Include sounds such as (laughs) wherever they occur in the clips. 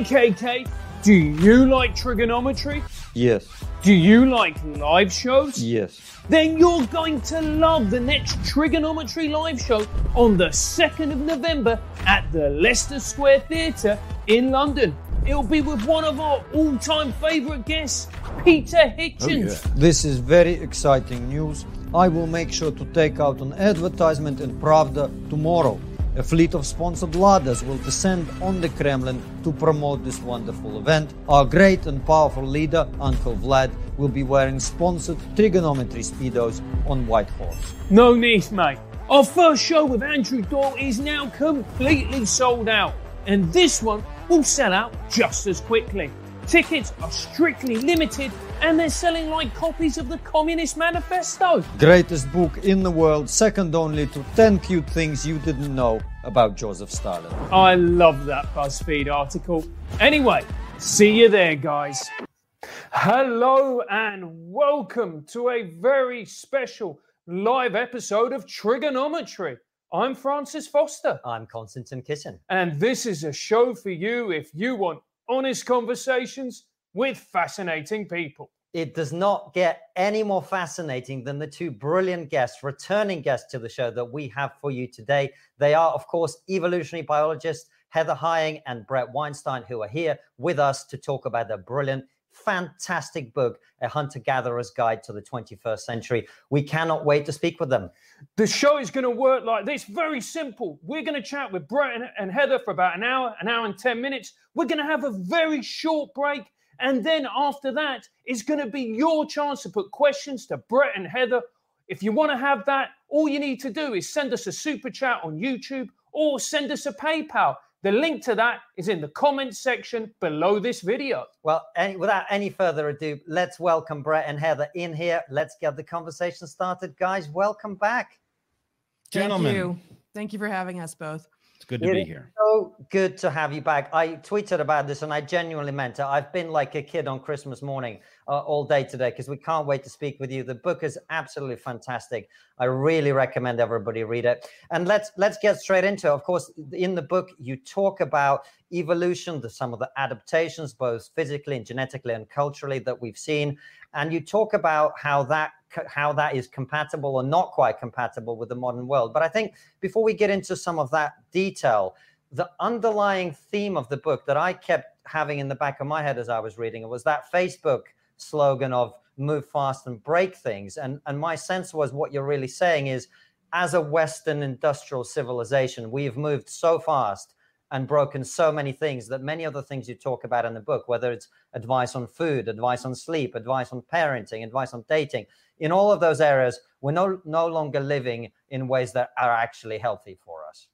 KK, do you like TRIGGERnometry? Yes. Do you like live shows? Yes. Then you're going to love the next TRIGGERnometry live show on the 2nd of November at the Leicester Square Theatre in London. It'll be with one of our all time favourite guests, Peter Hitchens. Oh, This is very exciting news. I will make sure to take out an advertisement in Pravda tomorrow. A fleet of sponsored ladders will descend on the Kremlin to promote this wonderful event. Our great and powerful leader, Uncle Vlad, will be wearing sponsored TRIGGERnometry speedos on white horse. No need, mate. Our first show with Andrew Doyle is now completely sold out, and this one will sell out just as quickly. Tickets are strictly limited, and they're selling like copies of the Communist Manifesto. Greatest book in the world, second only to 10 cute things you didn't know about Joseph Stalin. I love that BuzzFeed article. Anyway, see you there, guys. Hello and welcome to a very special live episode of TRIGGERnometry. I'm Francis Foster, I'm Konstantin Kisin. and this is a show for you if you want honest conversations with fascinating people. It does not get any more fascinating than the two brilliant guests, returning guests to the show that we have for you today. They are, of course, evolutionary biologists Heather Heying and Bret Weinstein, who are here with us to talk about their brilliant, fantastic book, A Hunter Gatherer's Guide to the 21st Century. We cannot wait to speak with them. The show is going to work like this very simple. We're going to chat with Bret and, Heather for about an hour, an hour and 10 minutes. We're going to have a very short break. And then after that, it's going to be your chance to put questions to Bret and Heather. If you want to have that, all you need to do is send us a super chat on YouTube or send us a PayPal. The link to that is in the comments section below this video. Well, any, without any further ado, let's welcome Bret and Heather in here. Let's get the conversation started. Guys, welcome back. Gentlemen, Thank you. Thank you for having us both. It's good to It be here. So good to have you back. I tweeted about this and I genuinely meant it. I've been like a kid on Christmas morning uh, all day today because we can't wait to speak with you. The book is absolutely fantastic. I really recommend everybody read it. And let's let's get straight into it. Of course, in the book you talk about evolution, the, some of the adaptations both physically and genetically and culturally that we've seen, and you talk about how that how that is compatible or not quite compatible with the modern world. But I think before we get into some of that detail, the underlying theme of the book that I kept having in the back of my head as I was reading it was that Facebook slogan of move fast and break things. And, and my sense was what you're really saying is as a Western industrial civilization, we've moved so fast and broken so many things that many other things you talk about in the book, whether it's advice on food, advice on sleep, advice on parenting, advice on dating, in all of those areas, we're no, no longer living in ways that are actually healthy for us.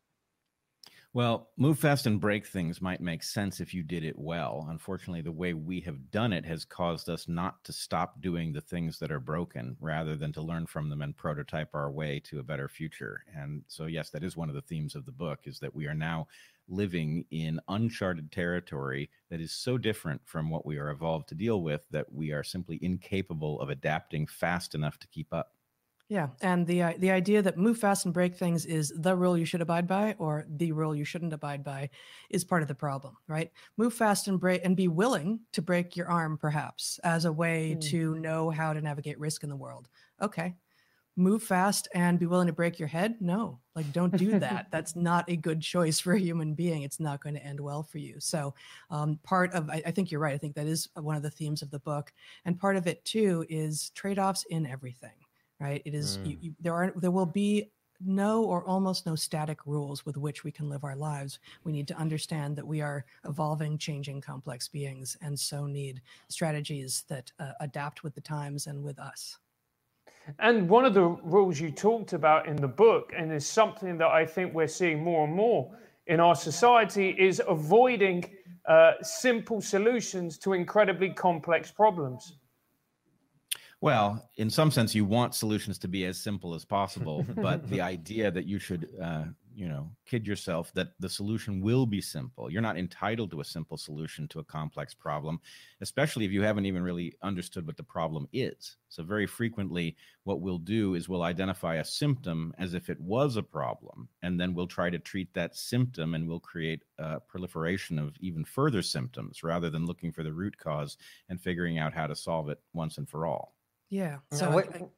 Well, move fast and break things might make sense if you did it well. Unfortunately, the way we have done it has caused us not to stop doing the things that are broken rather than to learn from them and prototype our way to a better future. And so, yes, that is one of the themes of the book is that we are now living in uncharted territory that is so different from what we are evolved to deal with that we are simply incapable of adapting fast enough to keep up. Yeah, and the i- the idea that move fast and break things is the rule you should abide by, or the rule you shouldn't abide by, is part of the problem, right? Move fast and break, and be willing to break your arm, perhaps, as a way Hmm. to know how to navigate risk in the world. Okay, move fast and be willing to break your head. No, like don't do that. (laughs) That's not a good choice for a human being. It's not going to end well for you. So, um, part of I, I think you're right. I think that is one of the themes of the book, and part of it too is trade offs in everything right? It is you, you, there are there will be no or almost no static rules with which we can live our lives. We need to understand that we are evolving changing complex beings and so need strategies that uh, adapt with the times and with us. And one of the rules you talked about in the book, and is something that I think we're seeing more and more in our society, is avoiding uh, simple solutions to incredibly complex problems. Well, in some sense, you want solutions to be as simple as possible, but the (laughs) idea that you should uh, you know kid yourself that the solution will be simple. You're not entitled to a simple solution to a complex problem especially if you haven't even really understood what the problem is. So very frequently what we'll do is we'll identify a symptom as if it was a problem and then we'll try to treat that symptom and we'll create a proliferation of even further symptoms rather than looking for the root cause and figuring out how to solve it once and for all yeah so Now, I- I-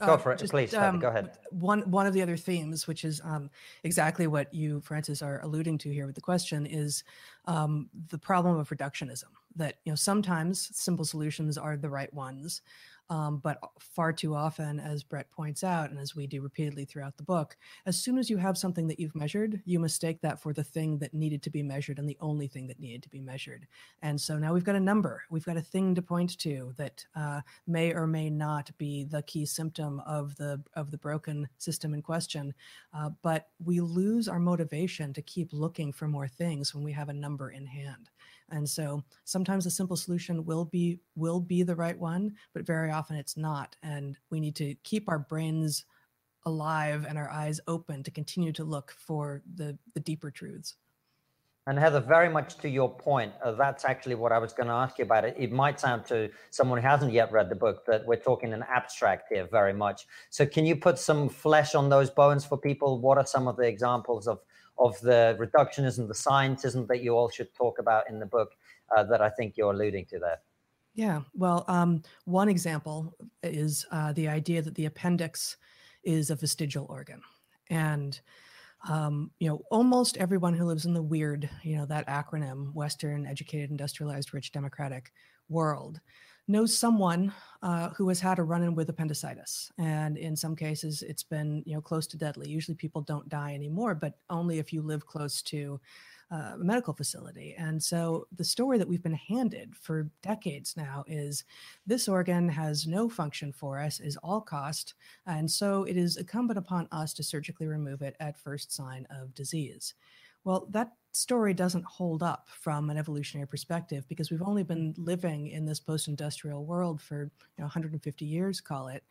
Go Uh, for it, just, please. Um, go ahead. One one of the other themes, which is um, exactly what you, Francis, are alluding to here with the question, is um, the problem of reductionism. That you know sometimes simple solutions are the right ones, um, but far too often, as Bret points out, and as we do repeatedly throughout the book, as soon as you have something that you've measured, you mistake that for the thing that needed to be measured and the only thing that needed to be measured. And so now we've got a number, we've got a thing to point to that uh, may or may not be the key symptom of the of the broken system in question. Uh, but we lose our motivation to keep looking for more things when we have a number in hand. And so sometimes a simple solution will be will be the right one, but very often it's not. And we need to keep our brains alive and our eyes open to continue to look for the the deeper truths. And Heather, very much to your point, uh, that's actually what I was going to ask you about. It. It might sound to someone who hasn't yet read the book that we're talking an abstract here very much. So, can you put some flesh on those bones for people? What are some of the examples of of the reductionism, the scientism that you all should talk about in the book uh, that I think you're alluding to there? Yeah. Well, um, one example is uh, the idea that the appendix is a vestigial organ. And, um, you know, almost everyone who lives in the weird, you know, that acronym, Western, educated, industrialized, rich, democratic world, knows someone uh, who has had a run in with appendicitis. And in some cases, it's been, you know, close to deadly. Usually people don't die anymore, but only if you live close to uh, a medical facility. And so the story that we've been handed for decades now is this organ has no function for us, is all cost. And so it is incumbent upon us to surgically remove it at first sign of disease. Well, that story doesn't hold up from an evolutionary perspective because we've only been living in this post-industrial world for you know, 150 years, call it,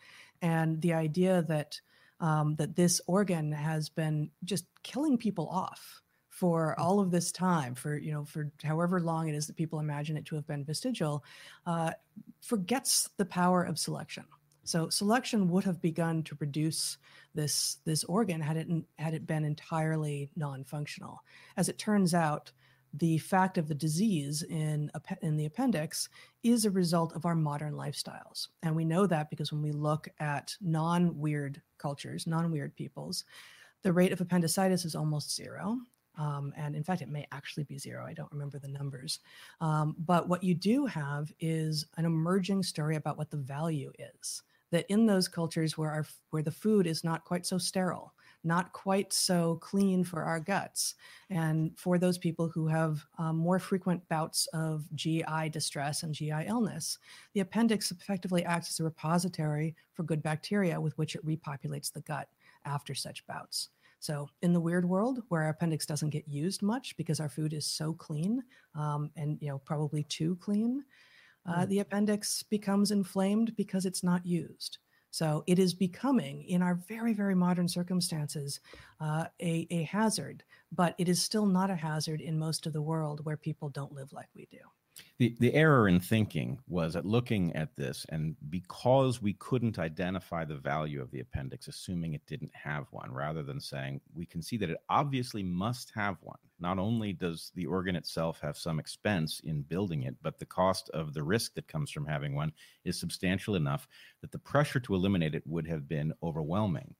and the idea that um, that this organ has been just killing people off for all of this time, for you know, for however long it is that people imagine it to have been vestigial, uh, forgets the power of selection. So selection would have begun to produce this this organ had it had it been entirely non-functional. As it turns out, the fact of the disease in in the appendix is a result of our modern lifestyles, and we know that because when we look at non-weird cultures, non-weird peoples, the rate of appendicitis is almost zero. Um, and in fact, it may actually be zero. I don't remember the numbers. Um, but what you do have is an emerging story about what the value is that in those cultures where our where the food is not quite so sterile not quite so clean for our guts and for those people who have um, more frequent bouts of gi distress and gi illness the appendix effectively acts as a repository for good bacteria with which it repopulates the gut after such bouts. So in the weird world where our appendix doesn't get used much because our food is so clean um, and you know probably too clean uh, the appendix becomes inflamed because it's not used. So it is becoming, in our very, very modern circumstances, uh, a, a hazard, but it is still not a hazard in most of the world where people don't live like we do. The, the error in thinking was at looking at this, and because we couldn't identify the value of the appendix, assuming it didn't have one, rather than saying we can see that it obviously must have one. Not only does the organ itself have some expense in building it, but the cost of the risk that comes from having one is substantial enough that the pressure to eliminate it would have been overwhelming.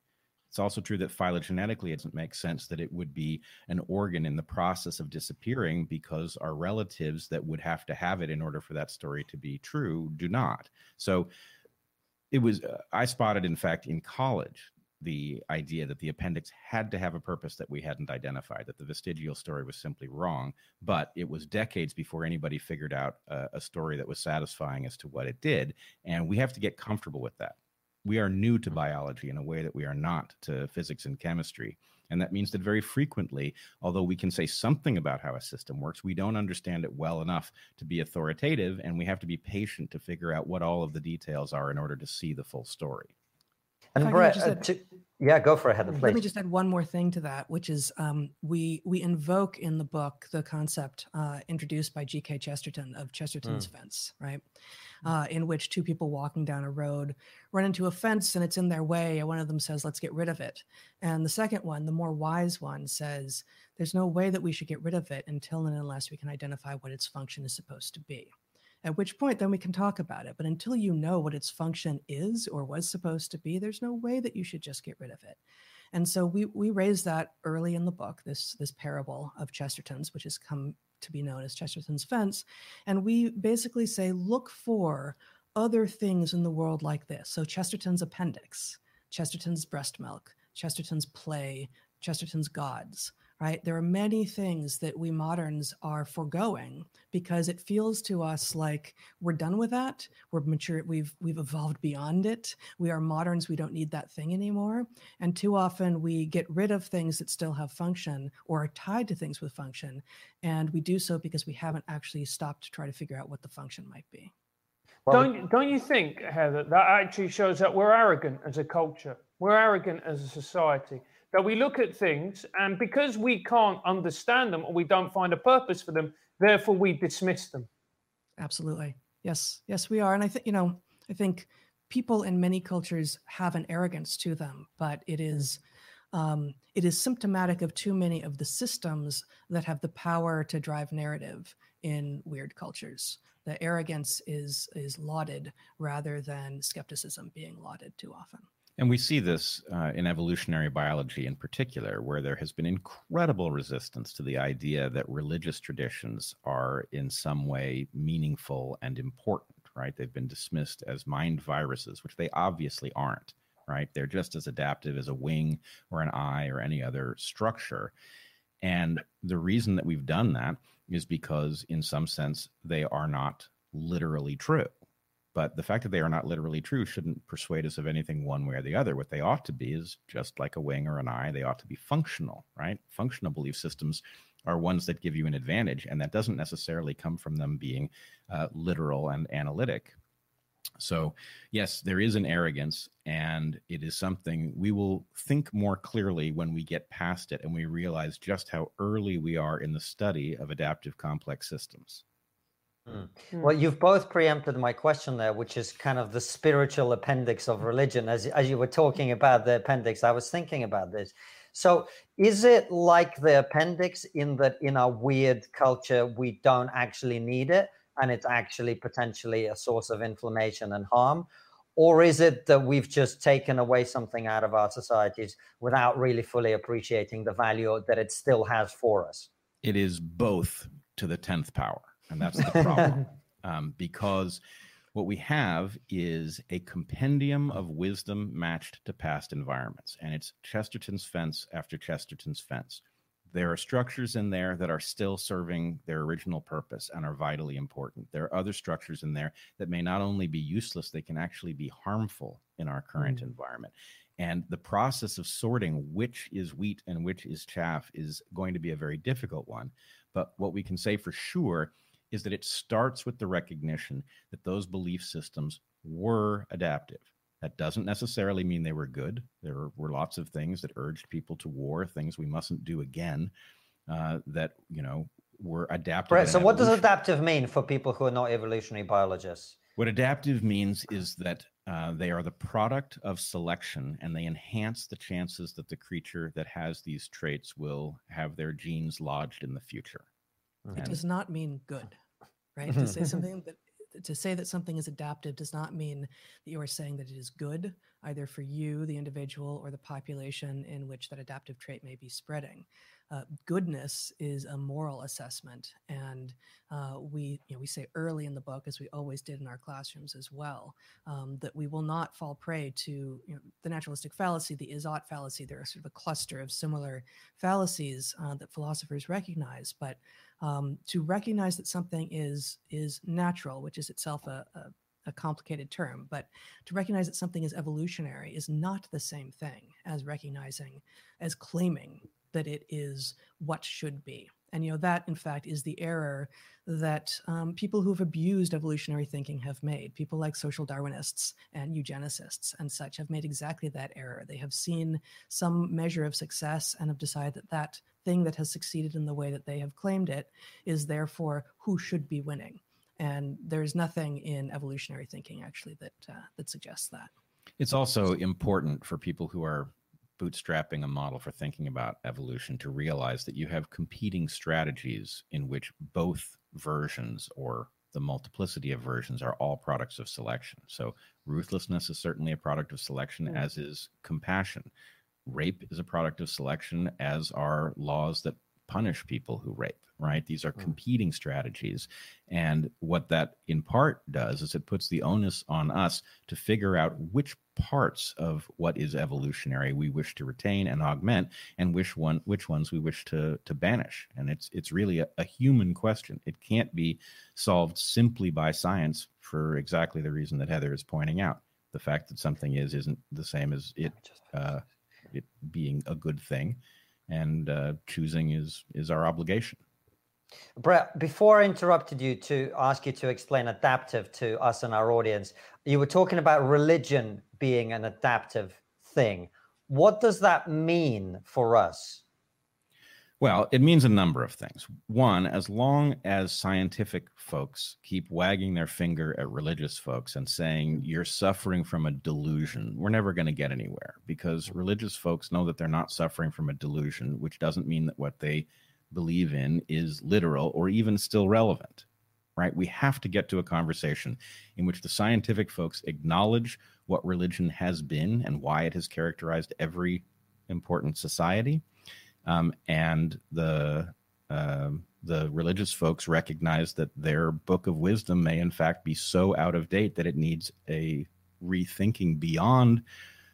It's also true that phylogenetically, it doesn't make sense that it would be an organ in the process of disappearing because our relatives that would have to have it in order for that story to be true do not. So it was, uh, I spotted, in fact, in college, the idea that the appendix had to have a purpose that we hadn't identified, that the vestigial story was simply wrong. But it was decades before anybody figured out a, a story that was satisfying as to what it did. And we have to get comfortable with that we are new to mm-hmm. biology in a way that we are not to physics and chemistry. And that means that very frequently, although we can say something about how a system works, we don't understand it well enough to be authoritative. And we have to be patient to figure out what all of the details are in order to see the full story. And Bret, uh, to, yeah, go for it, Heather, please. Let me just add one more thing to that, which is um, we we invoke in the book the concept uh, introduced by G.K. Chesterton of Chesterton's mm. fence, right? Uh, in which two people walking down a road run into a fence and it's in their way, and one of them says, "Let's get rid of it," and the second one, the more wise one, says, "There's no way that we should get rid of it until and unless we can identify what its function is supposed to be." At which point then we can talk about it. But until you know what its function is or was supposed to be, there's no way that you should just get rid of it. And so we we raise that early in the book, this this parable of Chesterton's, which has come to be known as Chesterton's fence. And we basically say, look for other things in the world like this. So Chesterton's appendix, Chesterton's breast milk, Chesterton's play, Chesterton's gods right? There are many things that we moderns are foregoing because it feels to us like we're done with that. We're mature. We've we've evolved beyond it. We are moderns. We don't need that thing anymore. And too often we get rid of things that still have function or are tied to things with function, and we do so because we haven't actually stopped to try to figure out what the function might be. don't don't you think, Heather, that actually shows that we're arrogant as a culture? We're arrogant as a society that we look at things and because we can't understand them or we don't find a purpose for them, therefore we dismiss them. Absolutely. Yes. Yes, we are. And I think, you know, I think people in many cultures have an arrogance to them, but it is um, it is symptomatic of too many of the systems that have the power to drive narrative in weird cultures. The arrogance is is lauded rather than skepticism being lauded too often. And we see this uh, in evolutionary biology in particular, where there has been incredible resistance to the idea that religious traditions are in some way meaningful and important, right? They've been dismissed as mind viruses, which they obviously aren't, right? They're just as adaptive as a wing or an eye or any other structure. And the reason that we've done that is because, in some sense, they are not literally true but the fact that they are not literally true shouldn't persuade us of anything one way or the other. What they ought to be is just like a wing or an eye, they ought to be functional, right? Functional belief systems are ones that give you an advantage, and that doesn't necessarily come from them being uh, literal and analytic. So, yes, there is an arrogance, and it is something we will think more clearly when we get past it and we realize just how early we are in the study of adaptive complex systems. Mm. Well, you've both preempted my question there, which is kind of the spiritual appendix of religion. As, as you were talking about the appendix, I was thinking about this. So, is it like the appendix in that in our weird culture, we don't actually need it and it's actually potentially a source of inflammation and harm? Or is it that we've just taken away something out of our societies without really fully appreciating the value that it still has for us? It is both to the 10th power and that's the problem. Um, because what we have is a compendium of wisdom matched to past environments. And it's chesterton's fence after chesterton's fence. There are structures in there that are still serving their original purpose and are vitally important. There are other structures in there that may not only be useless they can actually be harmful in our current mm. environment. And the process of sorting which is wheat and which is chaff is going to be a very difficult one. But what we can say for sure is that it starts with the recognition that those belief systems were adaptive. That doesn't necessarily mean they were good. There were lots of things that urged people to war, things we mustn't do again, uh, that, you know, were adaptive. Right. So, what does adaptive mean for people who are not evolutionary biologists? What adaptive means is that uh, they are the product of selection and they enhance the chances that the creature that has these traits will have their genes lodged in the future. It mm-hmm. does not mean good, right? to say (laughs) something that to say that something is adaptive does not mean that you are saying that it is good either for you the individual or the population in which that adaptive trait may be spreading uh, goodness is a moral assessment, and uh, we you know, we say early in the book, as we always did in our classrooms as well, um, that we will not fall prey to you know, the naturalistic fallacy, the is-ought fallacy. There are sort of a cluster of similar fallacies uh, that philosophers recognize, but um, to recognize that something is is natural, which is itself a, a a complicated term, but to recognize that something is evolutionary is not the same thing as recognizing, as claiming that it is what should be. And you know that, in fact, is the error that um, people who have abused evolutionary thinking have made. People like social Darwinists and eugenicists and such have made exactly that error. They have seen some measure of success and have decided that that thing that has succeeded in the way that they have claimed it is therefore who should be winning. And there's nothing in evolutionary thinking actually that uh, that suggests that. It's also important for people who are bootstrapping a model for thinking about evolution to realize that you have competing strategies in which both versions or the multiplicity of versions are all products of selection. So ruthlessness is certainly a product of selection, mm. as is compassion. Rape is a product of selection, as are laws that punish people who rape, right? These are mm. competing strategies. And what that in part does is it puts the onus on us to figure out which parts of what is evolutionary we wish to retain and augment and which one which ones we wish to to banish and it's it's really a, a human question it can't be solved simply by science for exactly the reason that heather is pointing out the fact that something is isn't the same as it uh, it being a good thing and uh, choosing is is our obligation. Bret, before I interrupted you to ask you to explain adaptive to us and our audience, you were talking about religion being an adaptive thing. What does that mean for us? Well, it means a number of things. One, as long as scientific folks keep wagging their finger at religious folks and saying you're suffering from a delusion, we're never going to get anywhere because religious folks know that they're not suffering from a delusion, which doesn't mean that what they believe in is literal or even still relevant, right? We have to get to a conversation in which the scientific folks acknowledge what religion has been and why it has characterized every important society um, and the uh, the religious folks recognize that their book of wisdom may in fact be so out of date that it needs a rethinking beyond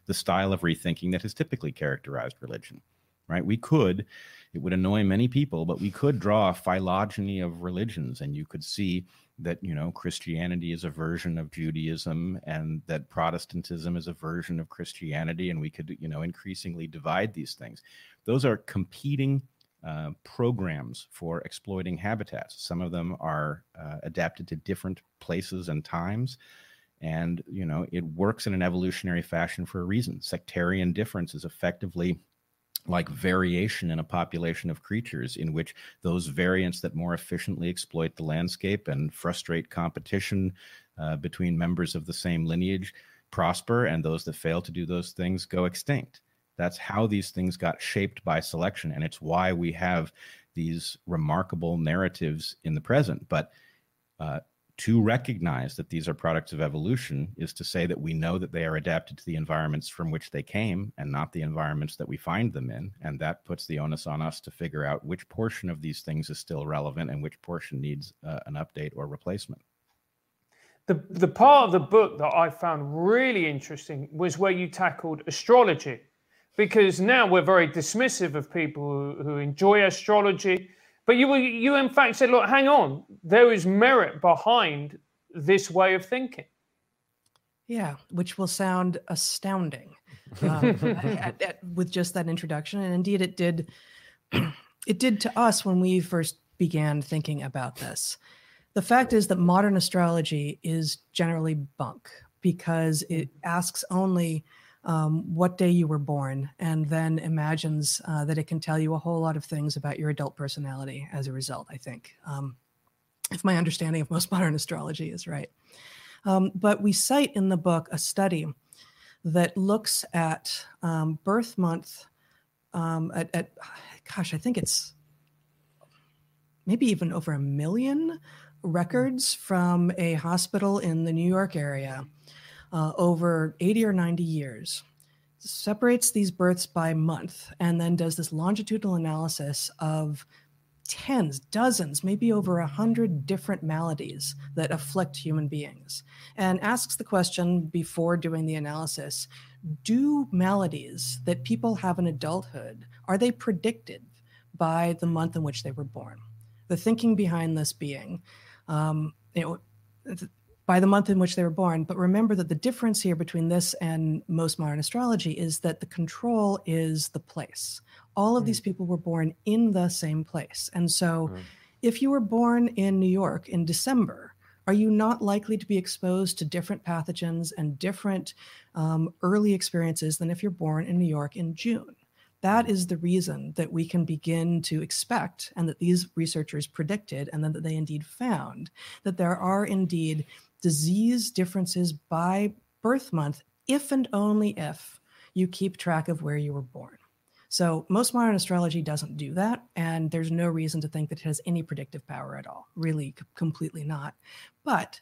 the style of rethinking that has typically characterized religion right? We could it would annoy many people but we could draw a phylogeny of religions and you could see that you know christianity is a version of judaism and that protestantism is a version of christianity and we could you know increasingly divide these things those are competing uh, programs for exploiting habitats. Some of them are uh, adapted to different places and times. And, you know, it works in an evolutionary fashion for a reason. Sectarian difference is effectively like variation in a population of creatures in which those variants that more efficiently exploit the landscape and frustrate competition uh, between members of the same lineage prosper and those that fail to do those things go extinct that's how these things got shaped by selection. And it's why we have these remarkable narratives in the present. But uh, to recognize that these are products of evolution is to say that we know that they are adapted to the environments from which they came and not the environments that we find them in. And that puts the onus on us to figure out which portion of these things is still relevant and which portion needs uh, an update or replacement. The, the part of the book that I found really interesting was where you tackled astrology because now we're very dismissive of people who, who enjoy astrology. But you, you in fact said, look, hang on, there is merit behind this way of thinking. Yeah, which will sound astounding (laughs) um, at, at, with just that introduction, and indeed it did. (clears throat) It did to us when we first began thinking about this. The fact is that modern astrology is generally bunk because it asks only um, what day you were born, and then imagines uh, that it can tell you a whole lot of things about your adult personality as a result, I think, um, if my understanding of most (laughs) modern astrology is right. Um, but we cite in the book a study that looks at um, birth month um, at, at, gosh, I think it's maybe even over a million records from a hospital in the New York area uh, over 80 or 90 years, separates these births by month, and then does this longitudinal analysis of tens, dozens, maybe over a hundred different maladies that afflict human beings, and asks the question before doing the analysis: Do maladies that people have in adulthood are they predicted by the month in which they were born? The thinking behind this being, um, you know by the month in which they were born. But remember that the difference here between this and most modern astrology is that the control is the place. all of Mm. these people were born in the same place. And so Mm. if you were born in New York in December, are you not likely to be exposed to different pathogens and different um, early experiences than if you're born in New York in June? That is the reason that we can begin to expect, and that these researchers predicted, and then that they indeed found, that there are indeed disease differences by birth month, if and only if you keep track of where you were born. So most modern astrology doesn't do that, and there's no reason to think that it has any predictive power at all. Really, c- completely not. But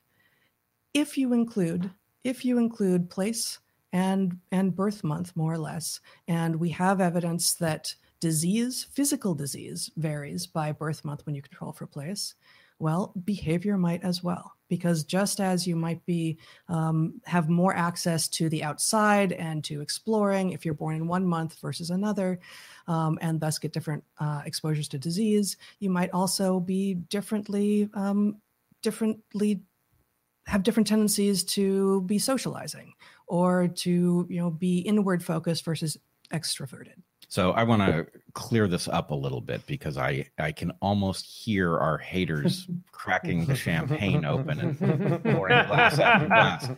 if you include if you include place and and birth month more or less, and we have evidence that disease, physical disease, varies by birth month when you control for place. Well, behavior might as well, because just as you might be um, have more access to the outside and to exploring if you're born in one month versus another, um, and thus get different uh, exposures to disease. You might also be differently, um, differently have different tendencies to be socializing or to you know be inward focused versus extroverted. So I want to clear this up a little bit because I I can almost hear our haters cracking the champagne open and pouring glass after glass.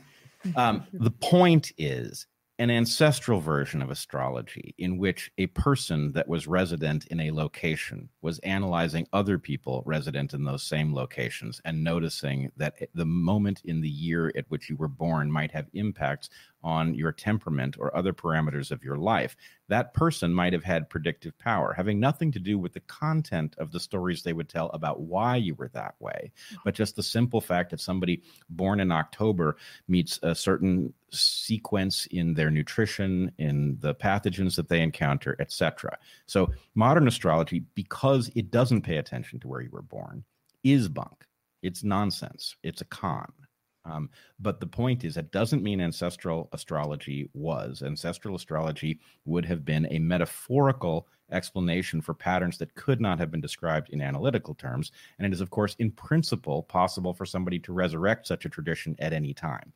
Um, the point is an ancestral version of astrology in which a person that was resident in a location was analyzing other people resident in those same locations and noticing that the moment in the year at which you were born might have impacts on your temperament or other parameters of your life. That person might have had predictive power, having nothing to do with the content of the stories they would tell about why you were that way, hmm. but just the simple fact that somebody born in October meets a certain sequence in their nutrition, in the pathogens that they encounter, etc. So modern astrology, because it doesn't pay attention to where you were born, is bunk. It's nonsense. It's a con. Um, but the point is, that doesn't mean ancestral astrology was. Ancestral astrology would have been a metaphorical explanation for patterns that could not have been described in analytical terms. And it is, of course, in principle, possible for somebody to resurrect such a tradition at any time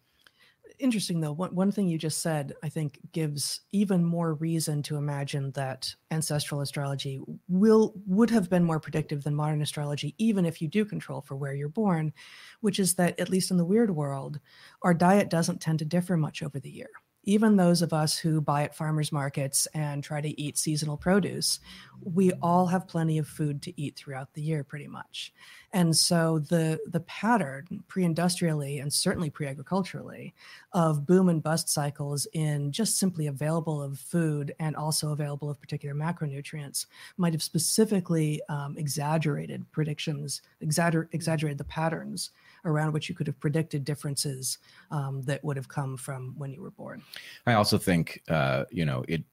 interesting though one, one thing you just said i think gives even more reason to imagine that ancestral astrology will would have been more predictive than modern astrology even if you do control for where you're born which is that at least in the weird world our diet doesn't tend to differ much over the year even those of us who buy at farmers markets and try to eat seasonal produce, we all have plenty of food to eat throughout the year, pretty much. And so the the pattern pre-industrially and certainly pre-agriculturally of boom and bust cycles in just simply available of food and also available of particular macronutrients might have specifically um, exaggerated predictions, exagger- exaggerated the patterns around which you could have predicted differences um, that would have come from when you were born. I also think, uh, you know, it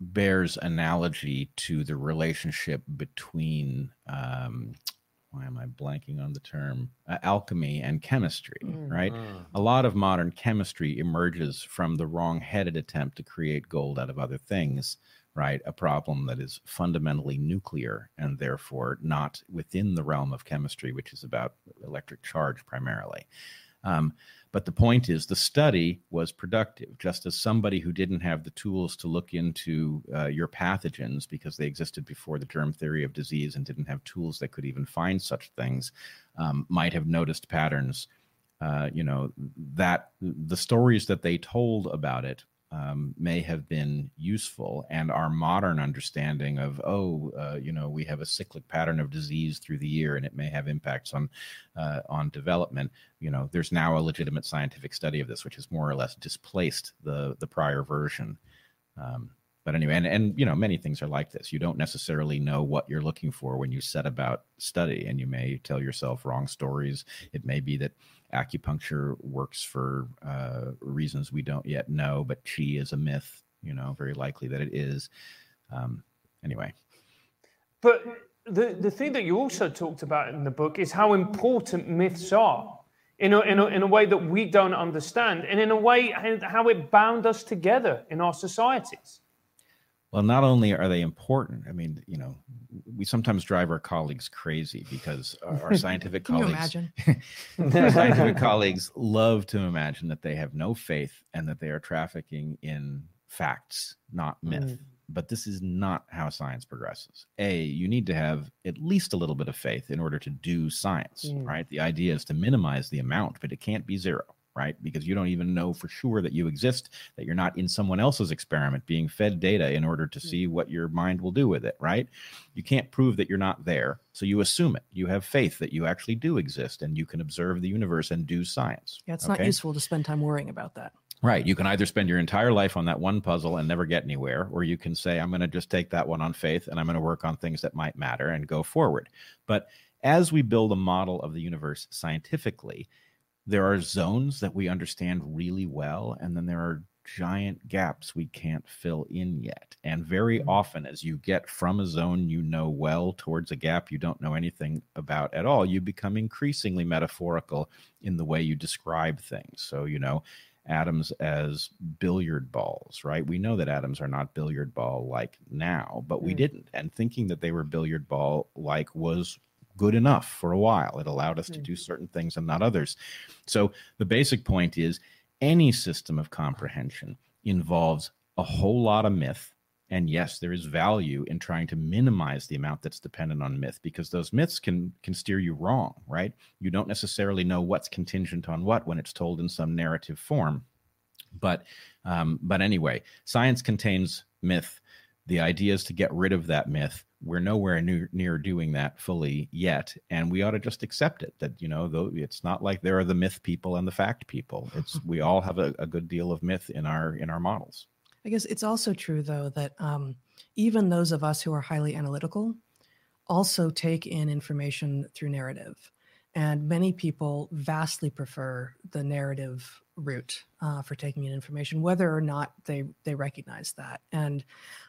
bears analogy to the relationship between, um, why am I blanking on the term, uh, alchemy and chemistry, right? A lot of modern chemistry emerges from the wrong headed attempt to create gold out of other things right? A problem that is fundamentally nuclear and therefore not within the realm of chemistry, which is about electric charge primarily. Um, but the point is, the study was productive, just as somebody who didn't have the tools to look into uh, your pathogens because they existed before the germ theory of disease and didn't have tools that could even find such things um, might have noticed patterns. Uh, you know, that the stories that they told about it um, may have been useful, and our modern understanding of oh, uh, you know, we have a cyclic pattern of disease through the year, and it may have impacts on uh, on development. You know, there's now a legitimate scientific study of this, which has more or less displaced the the prior version. Um, but anyway, and and you know, many things are like this. You don't necessarily know what you're looking for when you set about study, and you may tell yourself wrong stories. It may be that acupuncture works for uh, reasons we don't yet know, but qi is a myth. You know, very likely that it is. Um, anyway, But the, the thing that you also talked about in the book is how important myths are in a, in a, in a way that we don't understand, and in a way how it bound us together in our societies. Well, not only are they important, I mean, you know, we sometimes drive our colleagues crazy because (laughs) our, our scientific colleagues, (laughs) our scientific colleagues love to imagine that they have no faith and that they are trafficking in facts, not myth. but this is not how science progresses. A, you need to have at least a little bit of faith in order to do science, Mm. right? The idea is to minimize the amount, but it can't be zero, right? Because you don't even know for sure that you exist, that you're not in someone else's experiment being fed data in order to hmm. see what your mind will do with it, right? You can't prove that you're not there. So you assume it. You have faith that you actually do exist and you can observe the universe and do science. Yeah, it's not useful to spend time worrying about that. Right. You can either spend your entire life on that one puzzle and never get anywhere, or you can say, I'm going to just take that one on faith and I'm going to work on things that might matter and go forward. But as we build a model of the universe scientifically, there are zones that we understand really well, and then there are giant gaps we can't fill in yet. And very Mhm. often, as you get from a zone you know well towards a gap you don't know anything about at all, you become increasingly metaphorical in the way you describe things. So, you know, atoms as billiard balls, right? We know that atoms are not billiard ball like now, but we Mm. didn't. And thinking that they were billiard ball like was good enough for a while. It allowed us to Mm. do certain things and not others. So the basic point is any system of comprehension involves a whole lot of myth. And yes, there is value in trying to minimize the amount that's dependent on myth because those myths can can steer you wrong, right? You don't necessarily know what's contingent on what when it's told in some narrative form. But um, but anyway, science contains myth. The idea is to get rid of that myth. We're nowhere near, near doing that fully yet, and we ought to just accept it. That you know, though it's not like there are the myth people and the fact people. It's we all have a, a good deal of myth in our in our models. I guess it's also true, though, that um, even those of us who are highly analytical also take in information through narrative. And many people vastly prefer the narrative route uh, for taking in information, whether or not they, they recognize that. And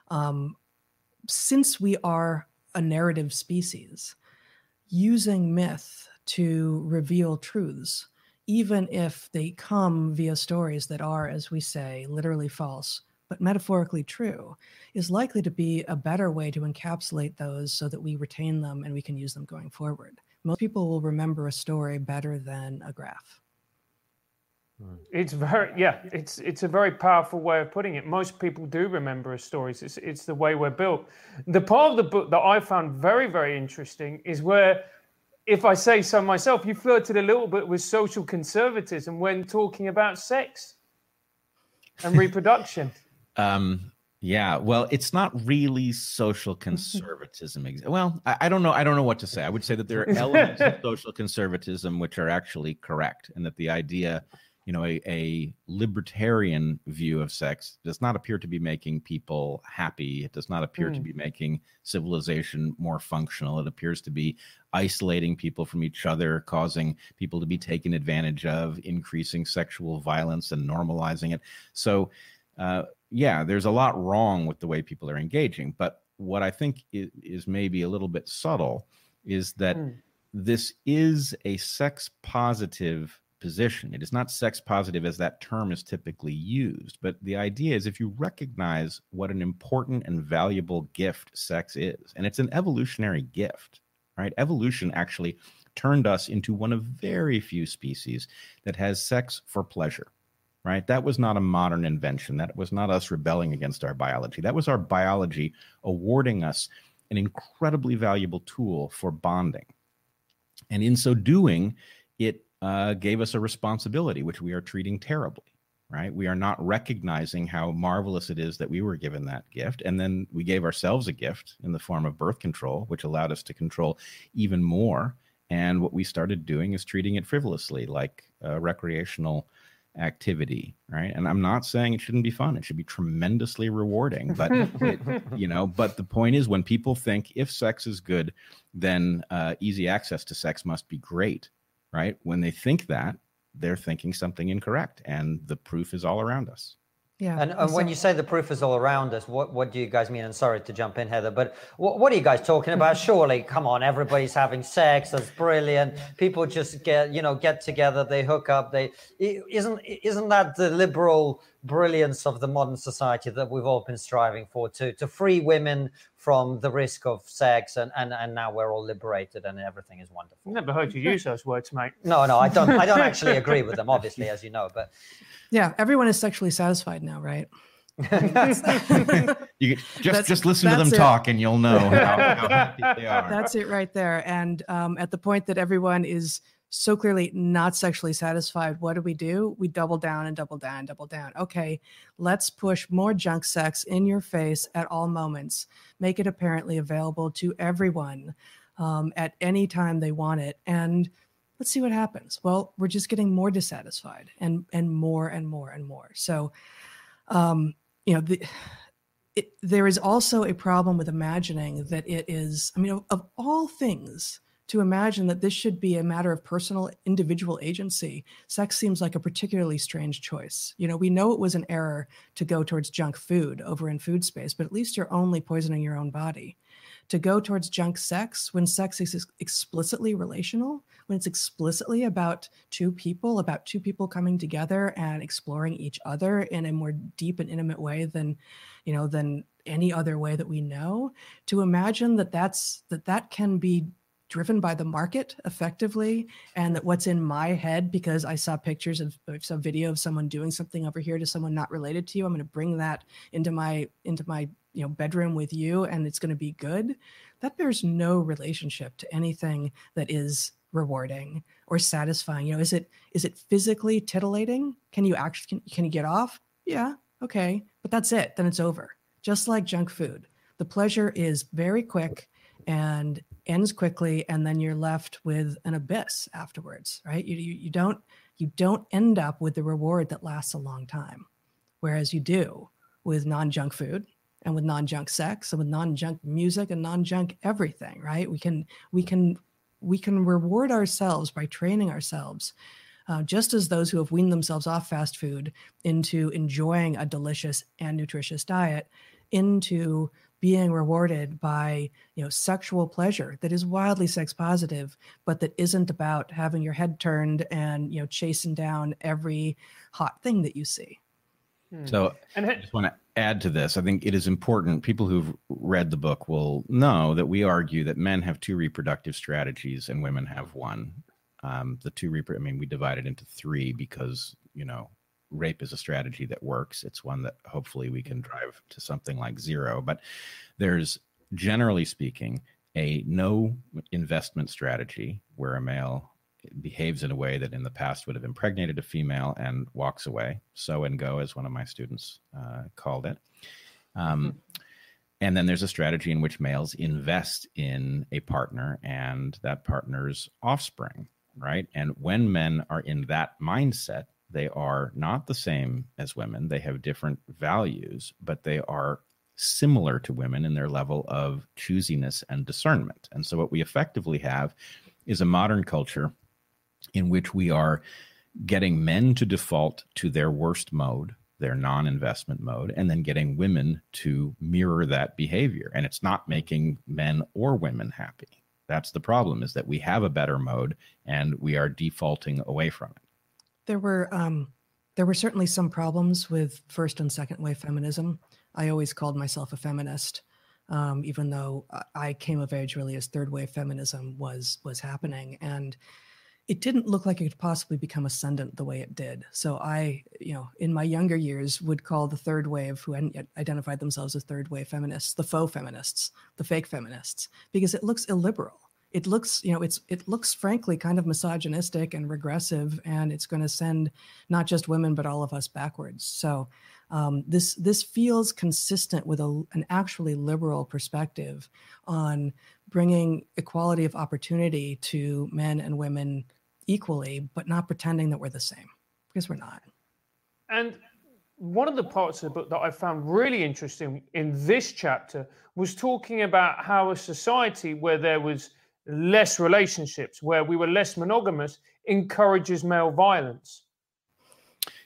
um, since we are a narrative species, using myth to reveal truths, even if they come via stories that are, as we say, literally false, but metaphorically true, is likely to be a better way to encapsulate those so that we retain them and we can use them going forward. Most people will remember a story better than a graph. It's very yeah. It's it's a very powerful way of putting it. Most people do remember our stories. It's it's the way we're built. The part of the book that I found very very interesting is where, if I say so myself, you flirted a little bit with social conservatism when talking about sex and (laughs) reproduction. Um, yeah, well, it's not really social conservatism. Well, I, I don't know. I don't know what to say. I would say that there are elements of (laughs) social conservatism which are actually correct, and that the idea, you know, a, a libertarian view of sex does not appear to be making people happy. It does not appear to Mm. be making civilization more functional. It appears to be isolating people from each other, causing people to be taken advantage of, increasing sexual violence and normalizing it. So, uh, yeah, there's a lot wrong with the way people are engaging. But what I think is, is maybe a little bit subtle is that Mm. this is a sex positive position. It is not sex positive as that term is typically used. But the idea is if you recognize what an important and valuable gift sex is, and it's an evolutionary gift, right? Evolution actually turned us into one of very few species that has sex for pleasure right? That was not a modern invention. That was not us rebelling against our biology. That was our biology awarding us an incredibly valuable tool for bonding. And in so doing, it uh, gave us a responsibility, which we are treating terribly, right? We are not recognizing how marvelous it is that we were given that gift. And then we gave ourselves a gift in the form of birth control, which allowed us to control even more. And what we started doing is treating it frivolously, like uh, recreational activity right and i'm not saying it shouldn't be fun it should be tremendously rewarding but it, (laughs) you know but the point is when people think if sex is good then uh, easy access to sex must be great right when they think that they're thinking something incorrect and the proof is all around us Yeah. And, and when you say the proof is all around us, what, what do you guys mean? And sorry to jump in, Heather, but what, what are you guys talking about? (laughs) Surely, come on, everybody's having sex. That's brilliant. People just get, you know, get together, they hook up. They isn't isn't that the liberal brilliance of the modern society that we've all been striving for to to free women from the risk of sex, and and and now we're all liberated and everything is wonderful. Never heard you use those words, mate. No, no, I don't. I don't (laughs) actually agree with them, obviously, as you know, but. Yeah, everyone is sexually satisfied now, right? (laughs) you just That's- just listen to them it. talk, and you'll know how, how (laughs) happy they are. That's it right there. And um, at the point that everyone is so clearly not sexually satisfied, what do we do? We double down and double down and double down. Okay, let's push more junk sex in your face at all moments. Make it apparently available to everyone um, at any time they want it. And let's see what happens. Well, we're just getting more dissatisfied and and more and more and more. So, um, you know, the it, there is also a problem with imagining that it is, I mean, of, of all things, to imagine that this should be a matter of personal individual agency, sex seems like a particularly strange choice. You know, we know it was an error to go towards junk food over in food space, but at least you're only poisoning your own body. To go towards junk sex when sex is ex- explicitly relational, when it's explicitly about two people, about two people coming together and exploring each other in a more deep and intimate way than you know than any other way that we know to imagine that that's that that can be driven by the market effectively and that what's in my head because i saw pictures of some video of someone doing something over here to someone not related to you i'm going to bring that into my into my you know bedroom with you and it's going to be good. That bears no relationship to anything that is rewarding or satisfying. You know is it is it physically titillating? Can you actually can, can you get off? Yeah okay but that's it then it's over. Just like junk food the pleasure is very quick and ends quickly and then you're left with an abyss afterwards right? You, you, you don't you don't end up with the reward that lasts a long time. Whereas you do with non-junk food and with non-junk sex and with non-junk music and non-junk everything right? We can we can we can reward ourselves by training ourselves uh, just as those who have weaned themselves off fast food into enjoying a delicious and nutritious diet into being rewarded by you know sexual pleasure that is wildly sex positive but that isn't about having your head turned and you know chasing down every hot thing that you see So And I just want to add to this. I think it is important. People who've read the book will know that we argue that men have two reproductive strategies and women have one. Um, the two repro- I mean, we divide it into three because you know, rape is a strategy that works. It's one that hopefully we can drive to something like zero. But there's generally speaking a no investment strategy where a male behaves in a way that in the past would have impregnated a female and walks away. So and go, as one of my students uh, called it. Um, and then there's a strategy in which males invest in a partner and that partner's offspring, right? And when men are in that mindset, they are not the same as women. They have different values, but they are similar to women in their level of choosiness and discernment. And so, what we effectively have is a modern culture in which we are getting men to default to their worst mode, their non investment mode, and then getting women to mirror that behavior. And it's not making men or women happy. That's the problem is that we have a better mode and we are defaulting away from it. There were um, there were certainly some problems with first and second wave feminism. I always called myself a feminist, um, even though I- came of age really as third wave feminism was was happening, and it didn't look like it could possibly become ascendant the way it did. So I, you know, in my younger years, would call the third wave, who hadn't yet identified themselves as third wave feminists, the faux feminists, the fake feminists, because it looks illiberal it looks you know it's it looks frankly kind of misogynistic and regressive and it's going to send not just women but all of us backwards. So um, this this feels consistent with a, an actually liberal perspective on bringing equality of opportunity to men and women equally but not pretending that we're the same because we're not. And one of the parts of the book that I found really interesting in this chapter was talking about how a society where there was less relationships, where we were less monogamous, encourages male violence.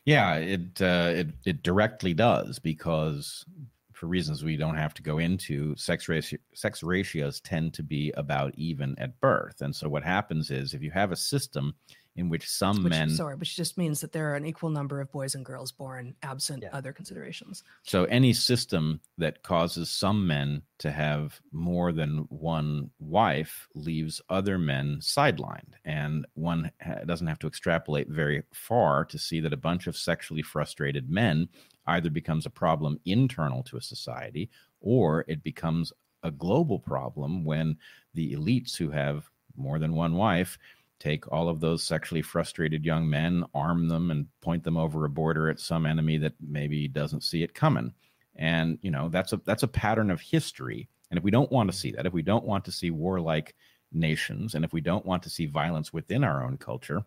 Yeah, it uh, it it directly does because for reasons we don't have to go into, sex ratio, sex ratios tend to be about even at birth, and so what happens is if you have a system in which some which, men sorry, which just means that there are an equal number of boys and girls born absent yeah. other considerations. So any system that causes some men to have more than one wife leaves other men sidelined, and one ha- doesn't have to extrapolate very far to see that a bunch of sexually frustrated men either becomes a problem internal to a society or it becomes a global problem when the elites who have more than one wife take all of those sexually frustrated young men, arm them, and point them over a border at some enemy that maybe doesn't see it coming. And you know that's a that's a pattern of history. And if we don't want to see that, if we don't want to see warlike nations, and if we don't want to see violence within our own culture,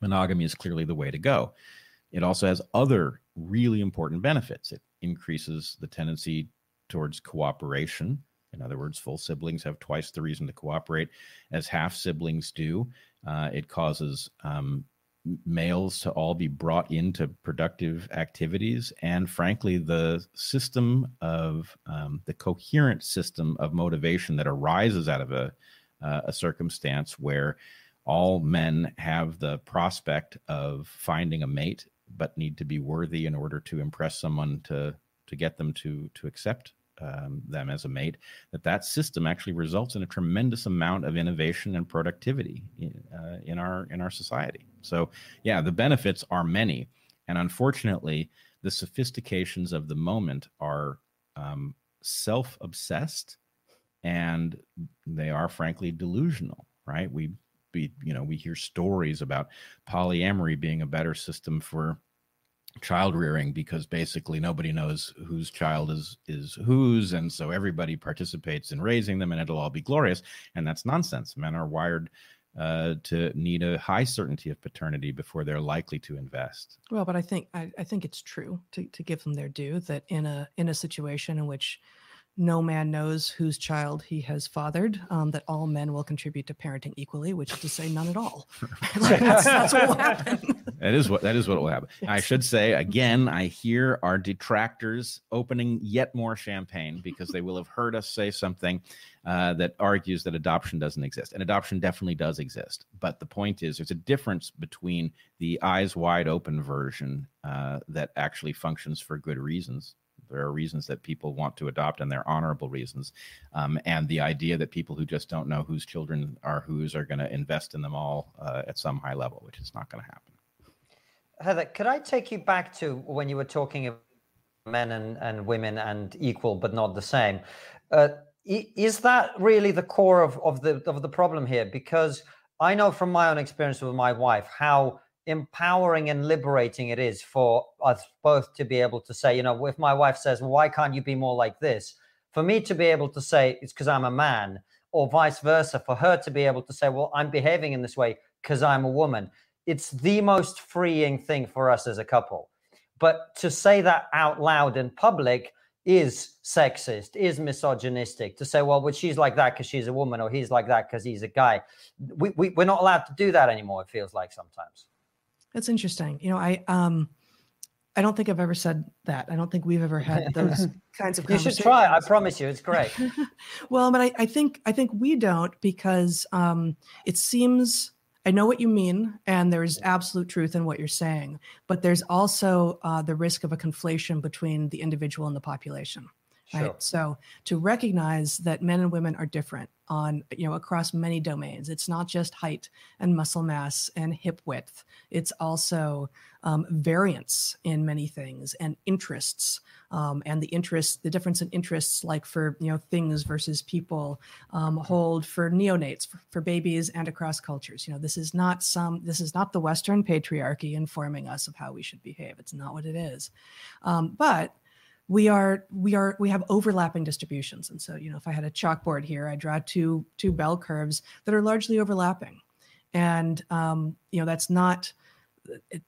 monogamy is clearly the way to go. It also has other really important benefits. It increases the tendency towards cooperation. In other words, full siblings have twice the reason to cooperate as half siblings do. Uh, it causes um, males to all be brought into productive activities. And frankly, the system of um, the coherent system of motivation that arises out of a, uh, a circumstance where all men have the prospect of finding a mate but need to be worthy in order to impress someone to to get them to to accept um, them as a mate, that that system actually results in a tremendous amount of innovation and productivity in, uh, in our in our society. So, yeah, the benefits are many, and unfortunately, the sophistications of the moment are um, self-obsessed, and they are frankly delusional. Right? We we you know we hear stories about polyamory being a better system for child rearing because basically nobody knows whose child is is whose and so everybody participates in raising them and it'll all be glorious and that's nonsense. Men are wired uh, to need a high certainty of paternity before they're likely to invest. Well but i think i, I think it's true to, to give them their due that in a in a situation in which no man knows whose child he has fathered, um, that all men will contribute to parenting equally, which is to say none at all. (laughs) (laughs) like that's, that's, what will happen. (laughs) That is what that is what will happen. Yes. I should say again, I hear our detractors opening yet more champagne because they will have heard us say something uh, that argues that adoption doesn't exist. And adoption definitely does exist. But the point is, there's a difference between the eyes wide open version uh, that actually functions for good reasons there are reasons that people want to adopt, and they're honorable reasons. Um, and the idea that people who just don't know whose children are whose are going to invest in them all uh, at some high level, which is not going to happen. Heather, could I take you back to when you were talking about men and, and women and equal but not the same? Uh, is that really the core of, of the of the problem here? Because I know from my own experience with my wife how empowering and liberating it is for us both to be able to say, you know, if my wife says, well, why can't you be more like this? For me to be able to say, it's because I'm a man, or vice versa, for her to be able to say, well, I'm behaving in this way because I'm a woman. It's the most freeing thing for us as a couple. But to say that out loud in public is sexist, is misogynistic. To say, well, well she's like that because she's a woman, or he's like that because he's a guy. We, we, we're not allowed to do that anymore, it feels like sometimes. That's interesting. You know, I um I don't think I've ever said that. I don't think we've ever had (laughs) those kinds of You should try. I promise you, it's great. (laughs) well, but I, I think I think we don't because um it seems I know what you mean, and there's absolute truth in what you're saying, but there's also uh, the risk of a conflation between the individual and the population. Sure. Right. So to recognize that men and women are different on, you know, across many domains. It's not just height and muscle mass and hip width. It's also um, variance in many things and interests. Um, and the interests, the difference in interests, like for you know things versus people, um, hold for neonates, for, for babies, and across cultures. You know, this is not some, this is not the Western patriarchy informing us of how we should behave. It's not what it is. Um, but we are we are we have overlapping distributions. And so you know if i had a chalkboard here i draw two two bell curves that are largely overlapping. And um, you know that's not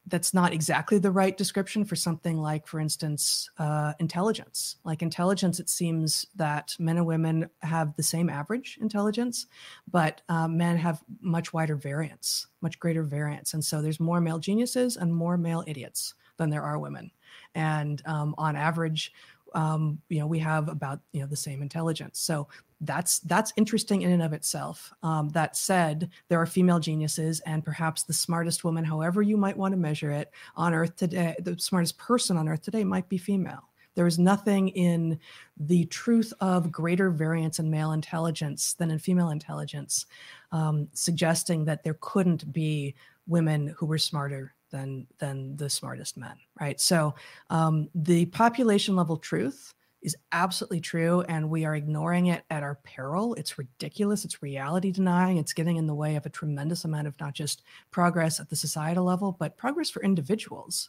that's not exactly the right description for something like for instance uh, intelligence. Like intelligence it seems that men and women have the same average intelligence but uh, men have much wider variance much greater variance. And so there's more male geniuses and more male idiots than there are women and um, on average um, you know we have about you know the same intelligence so that's that's interesting in and of itself. Um, that said, there are female geniuses, and perhaps the smartest woman, however you might want to measure it, on Earth today, the smartest person on Earth today might be female. There is nothing in the truth of greater variance in male intelligence than in female intelligence, um, suggesting that there couldn't be women who were smarter than than the smartest men. Right. So um, the population level truth is absolutely true and we are ignoring it at our peril it's ridiculous it's reality denying it's getting in the way of a tremendous amount of not just progress at the societal level but progress for individuals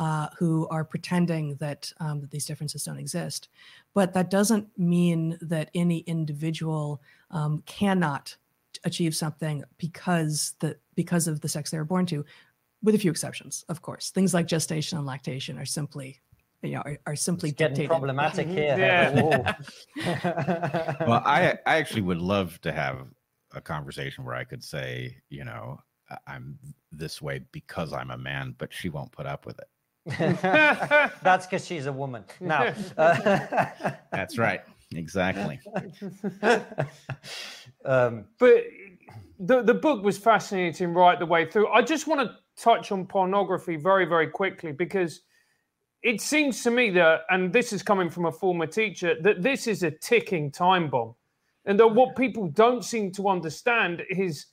uh, who are pretending that um, that these differences don't exist. But that doesn't mean that any individual um, cannot achieve something because the because of the sex they were born to, with a few exceptions, of course. Things like gestation and lactation are simply you know, are, are simply it's getting dictated. problematic Mhm. here. Yeah. (laughs) (laughs) well, I I actually would love to have a conversation where I could say, you know, I- I'm this way because I'm a man, but she won't put up with it. (laughs) That's because she's a woman. Now, uh, That's right. Exactly. um, but the the book was fascinating right the way through. I just want to touch on pornography very very quickly because it seems to me that, and this is coming from a former teacher, that this is a ticking time bomb, and that what people don't seem to understand is,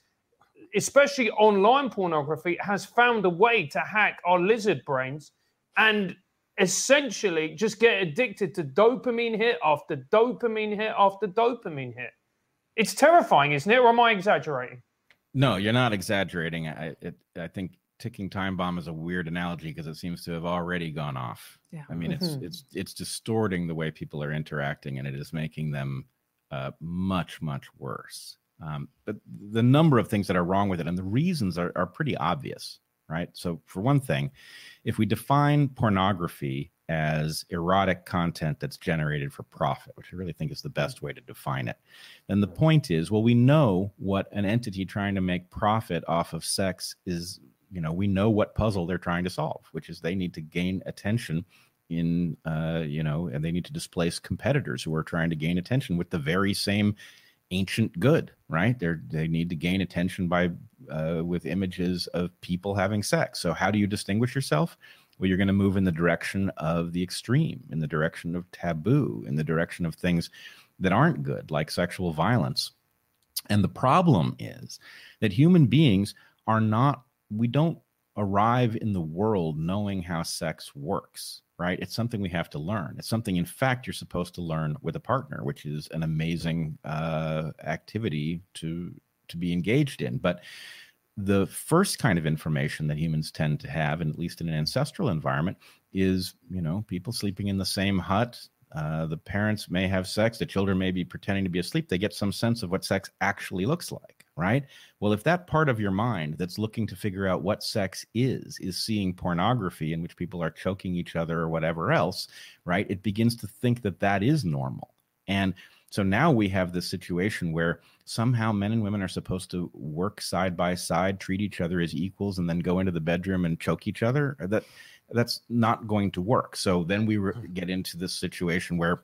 especially online pornography, has found a way to hack our lizard brains and essentially just get addicted to dopamine hit after dopamine hit after dopamine hit. It's terrifying, isn't it? Or am I exaggerating? No, you're not exaggerating. I it, I think ticking time bomb is a weird analogy because it seems to have already gone off. Yeah. I mean, it's Mhm. it's it's distorting the way people are interacting, and it is making them uh, much much worse. Um, but the number of things that are wrong with it, and the reasons are are pretty obvious, right? So, for one thing, if we define pornography as erotic content that's generated for profit, which I really think is the best way to define it, then the point is, well, we know what an entity trying to make profit off of sex is. You know, we know what puzzle they're trying to solve, which is they need to gain attention in, uh, you know, and they need to displace competitors who are trying to gain attention with the very same ancient good, right? They're they need to gain attention by uh, with images of people having sex. So how do you distinguish yourself? Well, you're going to move in the direction of the extreme, in the direction of taboo, in the direction of things that aren't good, like sexual violence. And the problem is that human beings are not, we don't arrive in the world knowing how sex works, right? It's something we have to learn. It's something, in fact, you're supposed to learn with a partner, which is an amazing uh, activity to to be engaged in. But the first kind of information that humans tend to have, and at least in an ancestral environment, is you know people sleeping in the same hut. Uh, the parents may have sex. The children may be pretending to be asleep. They get some sense of what sex actually looks like, right? Well, if that part of your mind that's looking to figure out what sex is is seeing pornography in which people are choking each other or whatever else, right? It begins to think that that is normal, and so now we have this situation where somehow men and women are supposed to work side by side, treat each other as equals, and then go into the bedroom and choke each other. That that's not going to work. So then we re- mm-hmm. get into this situation where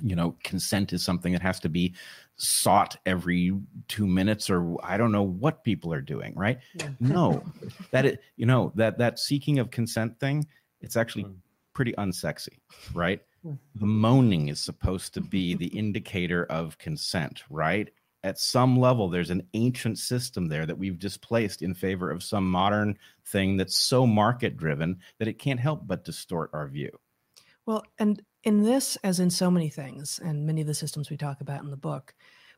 you know consent is something that has to be sought every two minutes or i don't know what people are doing right? (laughs) No. That it you know that that seeking of consent thing it's actually hmm. pretty unsexy right? Hmm. The moaning is supposed to be the indicator of consent, right? At some level, there's an ancient system there that we've displaced in favor of some modern thing that's so market driven that it can't help but distort our view. Well, and in this, as in so many things, and many of the systems we talk about in the book,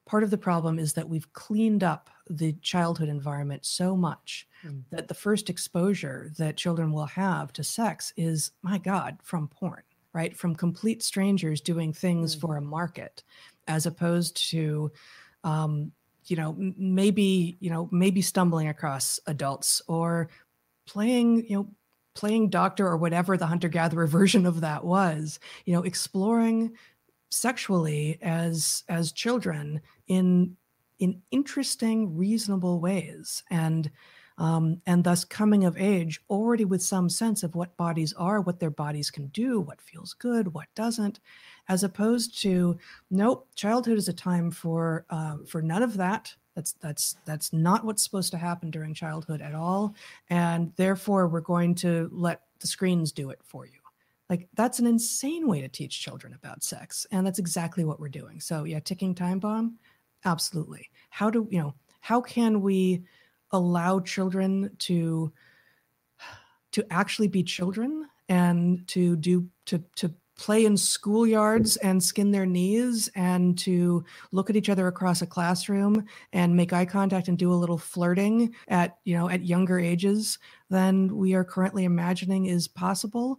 part of the problem is that we've cleaned up the childhood environment so much Mm. that the first exposure that children will have to sex is, my God, from porn, right? From complete strangers doing things Mm. for a market, as opposed to, um, you know, maybe, you know, maybe stumbling across adults or playing, you know, playing doctor or whatever the hunter gatherer (laughs) version of that was you know exploring sexually as as children in in interesting reasonable ways and um, and thus coming of age already with some sense of what bodies are, what their bodies can do, what feels good, what doesn't, as opposed to nope, childhood is a time for uh, for none of that. That's that's that's not what's supposed to happen during childhood at all, and therefore we're going to let the screens do it for you. Like that's an insane way to teach children about sex, and that's exactly what we're doing. So yeah, ticking time bomb, absolutely. How do you know? How can we? allow children to to actually be children and to do to to play in schoolyards and skin their knees and to look at each other across a classroom and make eye contact and do a little flirting at you know at younger ages than we are currently imagining is possible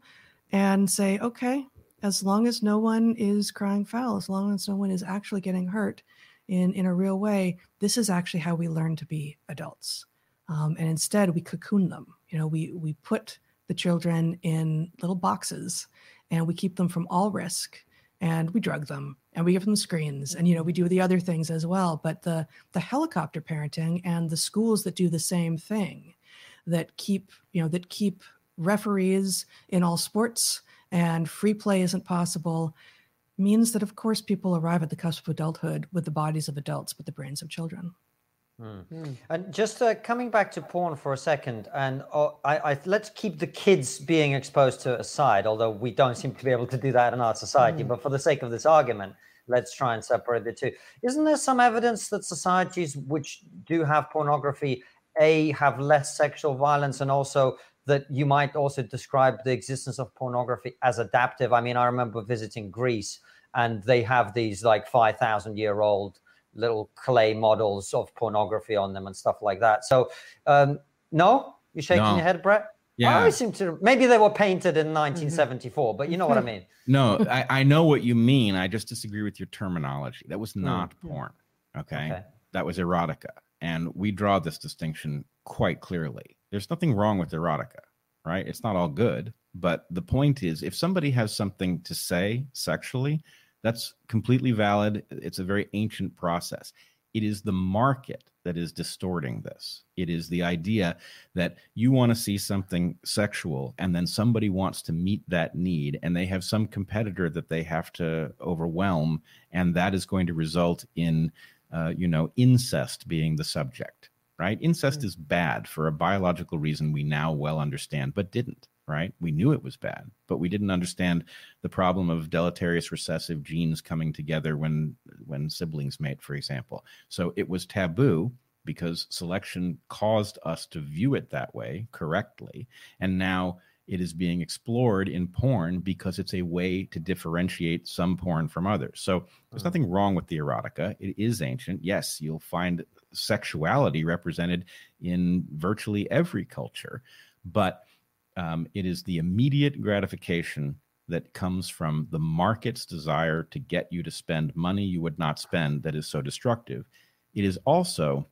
and say okay as long as no one is crying foul as long as no one is actually getting hurt in in a real way this is actually how we learn to be adults. Um, and instead we cocoon them. You know we we put the children in little boxes and we keep them from all risk and we drug them and we give them screens and you know we do the other things as well but the the helicopter parenting and the schools that do the same thing that keep you know that keep referees in all sports and free play isn't possible means that, of course, people arrive at the cusp of adulthood with the bodies of adults but the brains of children. Mm. Mm. And just uh, coming back to porn for a second, and uh, I, I, let's keep the kids being exposed to aside, although we don't seem to be able to do that in our society. Mm. But for the sake of this argument, let's try and separate the two. Isn't there some evidence that societies which do have pornography, a have less sexual violence, and also that you might also describe the existence of pornography as adaptive? I mean, I remember visiting Greece and they have these like 5,000 year old little clay models of pornography on them and stuff like that. So, um, no, you're shaking no. your head, Bret? Yeah. I always seem to, maybe they were painted in 1974, mm-hmm. but you know what I mean. (laughs) No, I, I, know what you mean. I just disagree with your terminology. That was not mm. porn. Okay? okay. That was erotica. And we draw this distinction quite clearly. There's nothing wrong with erotica, right? It's not all good. But the point is, if somebody has something to say sexually, that's completely valid. It's a very ancient process. It is the market that is distorting this. It is the idea that you want to see something sexual and then somebody wants to meet that need and they have some competitor that they have to overwhelm and that is going to result in uh, you know incest being the subject right incest mm-hmm. is bad for a biological reason we now well understand but didn't right? We knew it was bad, but we didn't understand the problem of deleterious recessive genes coming together when when siblings mate, for example. So it was taboo because selection caused us to view it that way correctly, and now it is being explored in porn because it's a way to differentiate some porn from others. So there's hmm. nothing wrong with the erotica. It is ancient. Yes, you'll find sexuality represented in virtually every culture, but um, it is the immediate gratification that comes from the market's desire to get you to spend money you would not spend that is so destructive. It is also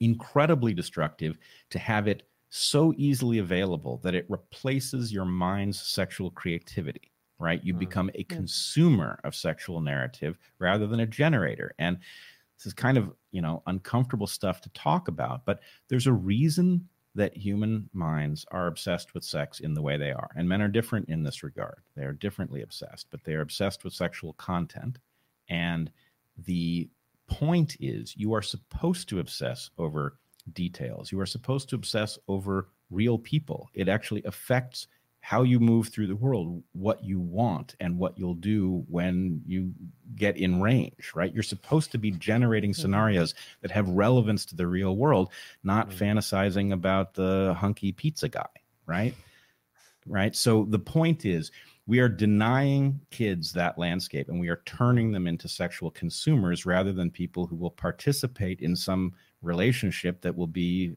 incredibly destructive to have it so easily available that it replaces your mind's sexual creativity right you mm. become a consumer of sexual narrative rather than a generator and this is kind of you know uncomfortable stuff to talk about but there's a reason that human minds are obsessed with sex in the way they are. And men are different in this regard. They are differently obsessed, but they are obsessed with sexual content. And the point is, you are supposed to obsess over details. You are supposed to obsess over real people. It actually affects how you move through the world, what you want, and what you'll do when you get in range, right? You're supposed to be generating mm-hmm. scenarios that have relevance to the real world, not mm-hmm. fantasizing about the hunky pizza guy, right? Right. So the point is, we are denying kids that landscape and we are turning them into sexual consumers rather than people who will participate in some relationship that will be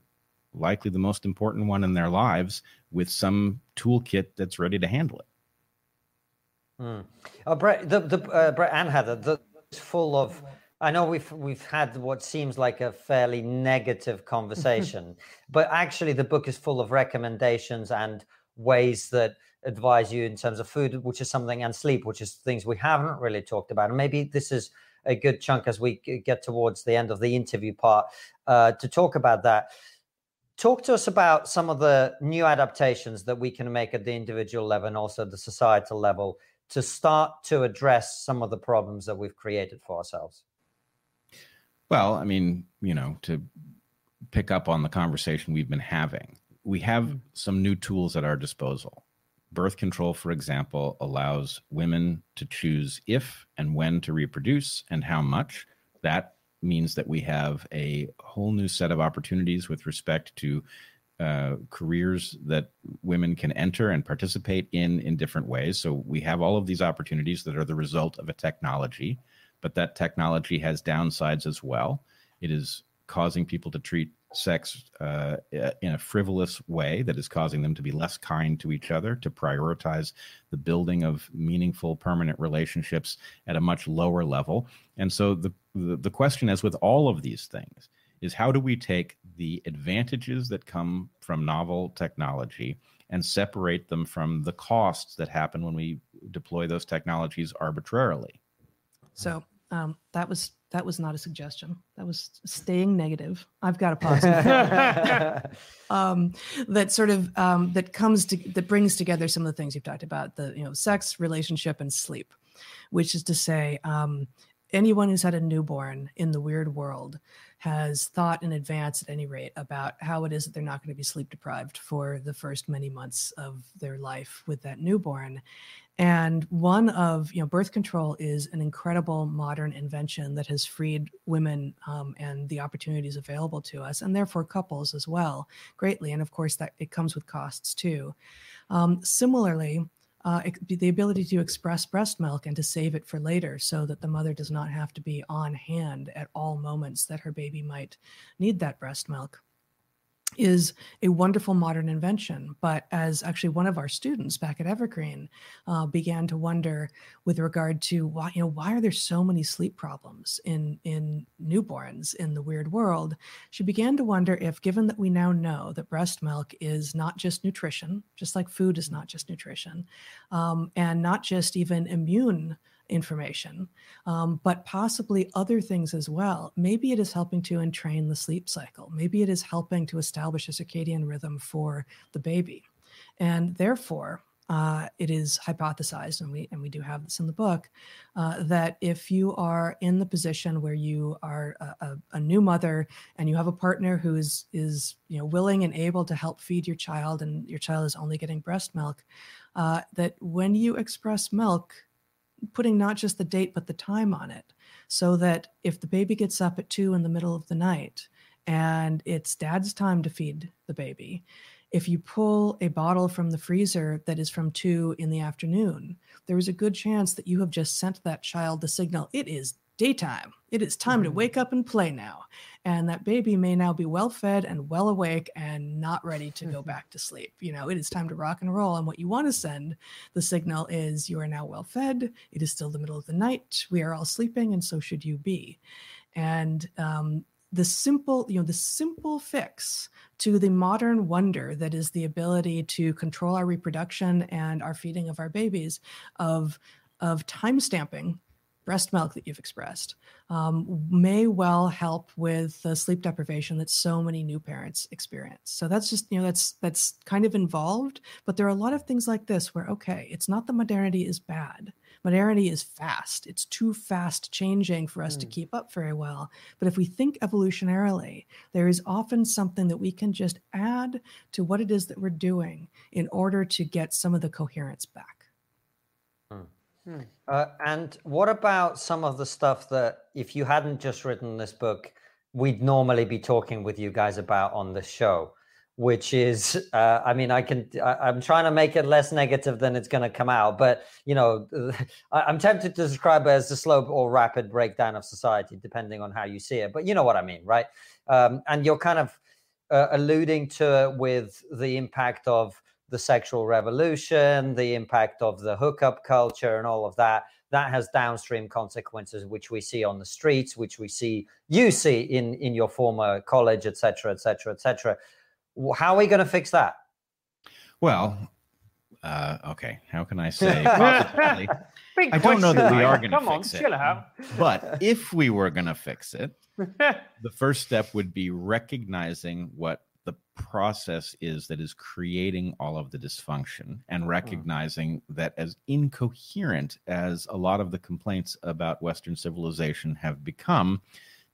likely the most important one in their lives with some toolkit that's ready to handle it. Mm. Uh, Bret, the, the uh, Bret and Heather, the, full of. I know we've we've had what seems like a fairly negative conversation, (laughs) but actually the book is full of recommendations and ways that advise you in terms of food, which is something, and sleep, which is things we haven't really talked about. And maybe this is a good chunk as we get towards the end of the interview part uh, to talk about that talk to us about some of the new adaptations that we can make at the individual level and also the societal level to start to address some of the problems that we've created for ourselves? Well, I mean, you know, to pick up on the conversation we've been having, we have mm-hmm. some new tools at our disposal. Birth control, for example, allows women to choose if and when to reproduce and how much. That means that we have a whole new set of opportunities with respect to uh, careers that women can enter and participate in in different ways. So we have all of these opportunities that are the result of a technology, but that technology has downsides as well. It is causing people to treat sex uh, in a frivolous way that is causing them to be less kind to each other, to prioritize the building of meaningful, permanent relationships at a much lower level. And so the, the, the question as with all of these things is how do we take the advantages that come from novel technology and separate them from the costs that happen when we deploy those technologies arbitrarily. So um, that was that was not a suggestion. That was staying negative. I've got a positive. (laughs) (laughs) um, that sort of um, that comes to that brings together some of the things you've talked about: the you know sex, relationship, and sleep. Which is to say, um, anyone who's had a newborn in the weird world has thought in advance, at any rate, about how it is that they're not going to be sleep deprived for the first many months of their life with that newborn. And one of, you know, birth control is an incredible modern invention that has freed women um, and the opportunities available to us, and therefore couples as well, greatly. And of course, that it comes with costs too. Um, similarly, uh, the ability to express breast milk and to save it for later so that the mother does not have to be on hand at all moments that her baby might need that breast milk is a wonderful modern invention. But as actually one of our students back at Evergreen uh, began to wonder with regard to why, you know, why are there so many sleep problems in in newborns in the weird world? She began to wonder if, given that we now know that breast milk is not just nutrition, just like food is not just nutrition, um, and not just even immune information, um, but possibly other things as well. Maybe it is helping to entrain the sleep cycle. Maybe it is helping to establish a circadian rhythm for the baby. And therefore, uh, it is hypothesized, and we and we do have this in the book, uh, that if you are in the position where you are a, a, a, new mother and you have a partner who is is you know willing and able to help feed your child, and your child is only getting breast milk, uh, that when you express milk, putting not just the date but the time on it so that if the baby gets up at two in the middle of the night and it's dad's time to feed the baby if you pull a bottle from the freezer that is from two in the afternoon there is a good chance that you have just sent that child the signal it is daytime. It is time mm-hmm. to wake up and play now. And that baby may now be well fed and well awake and not ready to go back to sleep. You know, it is time to rock and roll. And what you want to send the signal is you are now well fed. It is still the middle of the night. We are all sleeping, and so should you be. And um, the simple, you know, the simple fix to the modern wonder that is the ability to control our reproduction and our feeding of our babies of of time stamping breast milk that you've expressed um, may well help with the sleep deprivation that so many new parents experience so that's just you know that's that's kind of involved but there are a lot of things like this where okay it's not that modernity is bad modernity is fast it's too fast changing for us mm. to hmm. keep up very well but if we think evolutionarily there is often something that we can just add to what it is that we're doing in order to get some of the coherence back Hmm. Uh, and what about some of the stuff that, if you hadn't just written this book, we'd normally be talking with you guys about on the show? Which is, (laughs) uh, I mean, I can, I, am trying to make it less negative than it's going to come out, but you know, (laughs) I, am tempted to describe it as the slow or rapid breakdown of society, depending on how you see it. But you know what I mean, right? Um, and you're kind of uh, alluding to it with the impact of the sexual revolution, the impact of the hookup culture, and all of that. That has downstream consequences, which we see on the streets, which we see you see in in your former college, et cetera, et cetera, et cetera. How are we going to fix that? Well, uh, okay. How can I (laughs) say? I don't know that we are going to fix on, it. Out. But if we were going to fix it, (laughs) the first step would be recognizing what the process is that is creating all of the dysfunction and mm. recognizing that as incoherent as a lot of the complaints about western civilization have become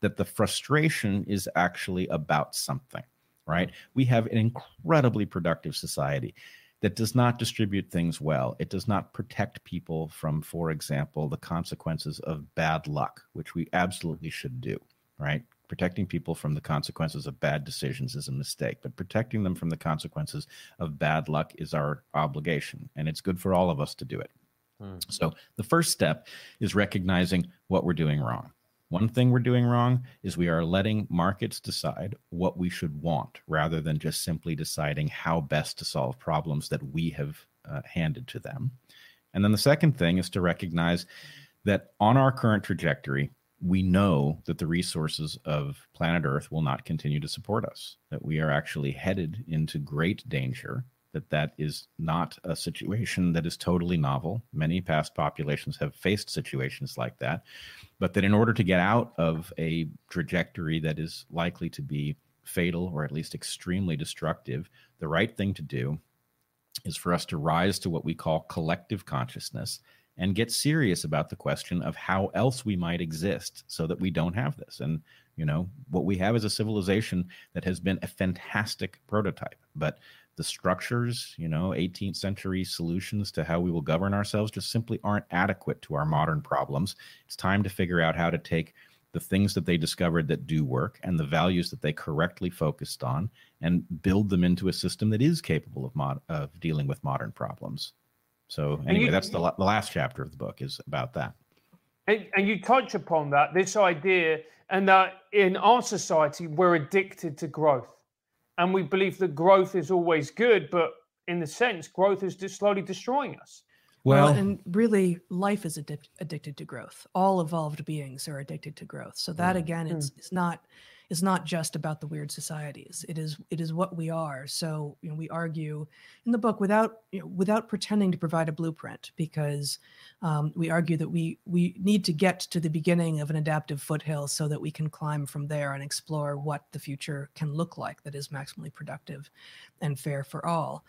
that the frustration is actually about something right mm. we have an incredibly productive society that does not distribute things well. It does not protect people from, for example, the consequences of bad luck, which we absolutely should do, right? Protecting people from the consequences of bad decisions is a mistake, but protecting them from the consequences of bad luck is our obligation. And it's good for all of us to do it. Hmm. So the first step is recognizing what we're doing wrong. One thing we're doing wrong is we are letting markets decide what we should want rather than just simply deciding how best to solve problems that we have uh, handed to them. And then the second thing is to recognize that on our current trajectory, we know that the resources of planet Earth will not continue to support us, that we are actually headed into great danger that that is not a situation that is totally novel. Many past populations have faced situations like that, but that in order to get out of a trajectory that is likely to be fatal or at least extremely destructive, the right thing to do is for us to rise to what we call collective consciousness and get serious about the question of how else we might exist so that we don't have this. And, you know, what we have is a civilization that has been a fantastic prototype, but the structures, you know, 18th century solutions to how we will govern ourselves just simply aren't adequate to our modern problems. It's time to figure out how to take the things that they discovered that do work and the values that they correctly focused on and build them into a system that is capable of mod- of dealing with modern problems. So anyway, you, that's the, the last chapter of the book is about that. And, and you touch upon that this idea and that in our society we're addicted to growth and we believe that growth is always good, but in the sense, growth is just slowly destroying us. Well, well and really, life is addic- addicted to growth. All evolved beings are addicted to growth. So that mm. again, it's, mm. it's not is not just about the weird societies. It is it is what we are. So you know, we argue in the book without you know, without pretending to provide a blueprint, because um, we argue that we we need to get to the beginning of an adaptive foothill so that we can climb from there and explore what the future can look like that is maximally productive and fair for all.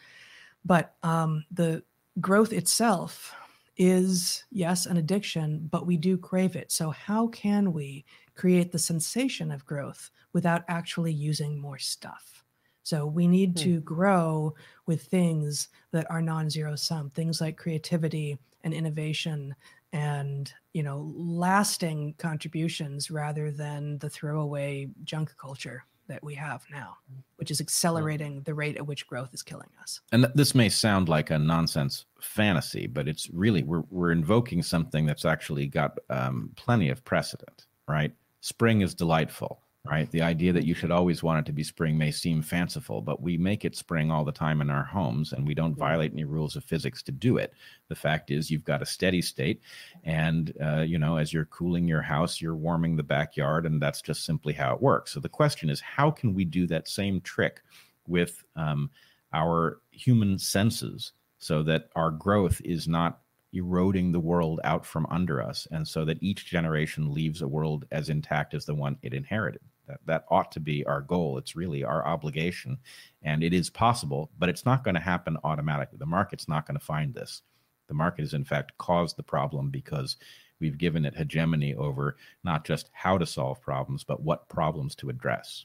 But um, the growth itself is yes an addiction but we do crave it so how can we create the sensation of growth without actually using more stuff. So we need hmm. to grow with things that are non-zero sum, things like creativity and innovation and you know lasting contributions rather than the throwaway junk culture that we have now, which is accelerating the rate at which growth is killing us. And th- this may sound like a nonsense fantasy, but it's really we're we're invoking something that's actually got um, plenty of precedent, right? Spring is delightful, right? The idea that you should always want it to be spring may seem fanciful, but we make it spring all the time in our homes and we don't violate any rules of physics to do it. The fact is, you've got a steady state, and, uh, you know, as you're cooling your house, you're warming the backyard, and that's just simply how it works. So the question is, how can we do that same trick with um, our human senses so that our growth is not eroding the world out from under us and so that each generation leaves a world as intact as the one it inherited. That that ought to be our goal. It's really our obligation and it is possible but it's not going to happen automatically. The market's not going to find this. The market has in fact caused the problem because we've given it hegemony over not just how to solve problems but what problems to address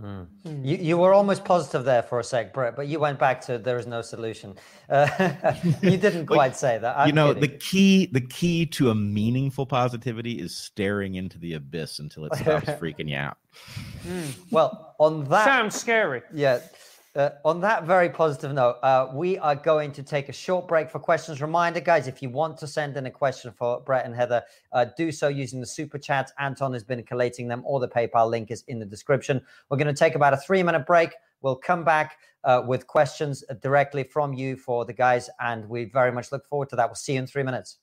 Mm. You, you were almost positive there for a sec, Bret, but you went back to there is no solution. Uh, (laughs) you didn't quite say that. I'm you know, kidding. the key the key to a meaningful positivity is staring into the abyss until it stops (laughs) freaking you out. Mm. Well, on that sounds scary. Yeah. Uh, on that very positive note, uh, we are going to take a short break for questions. Reminder, guys, if you want to send in a question for Bret and Heather, uh, do so using the super chats. Anton has been collating them, or the PayPal link is in the description. We're going to take about a three minute break. We'll come back uh, with questions directly from you for the guys, and we very much look forward to that. We'll see you in three minutes.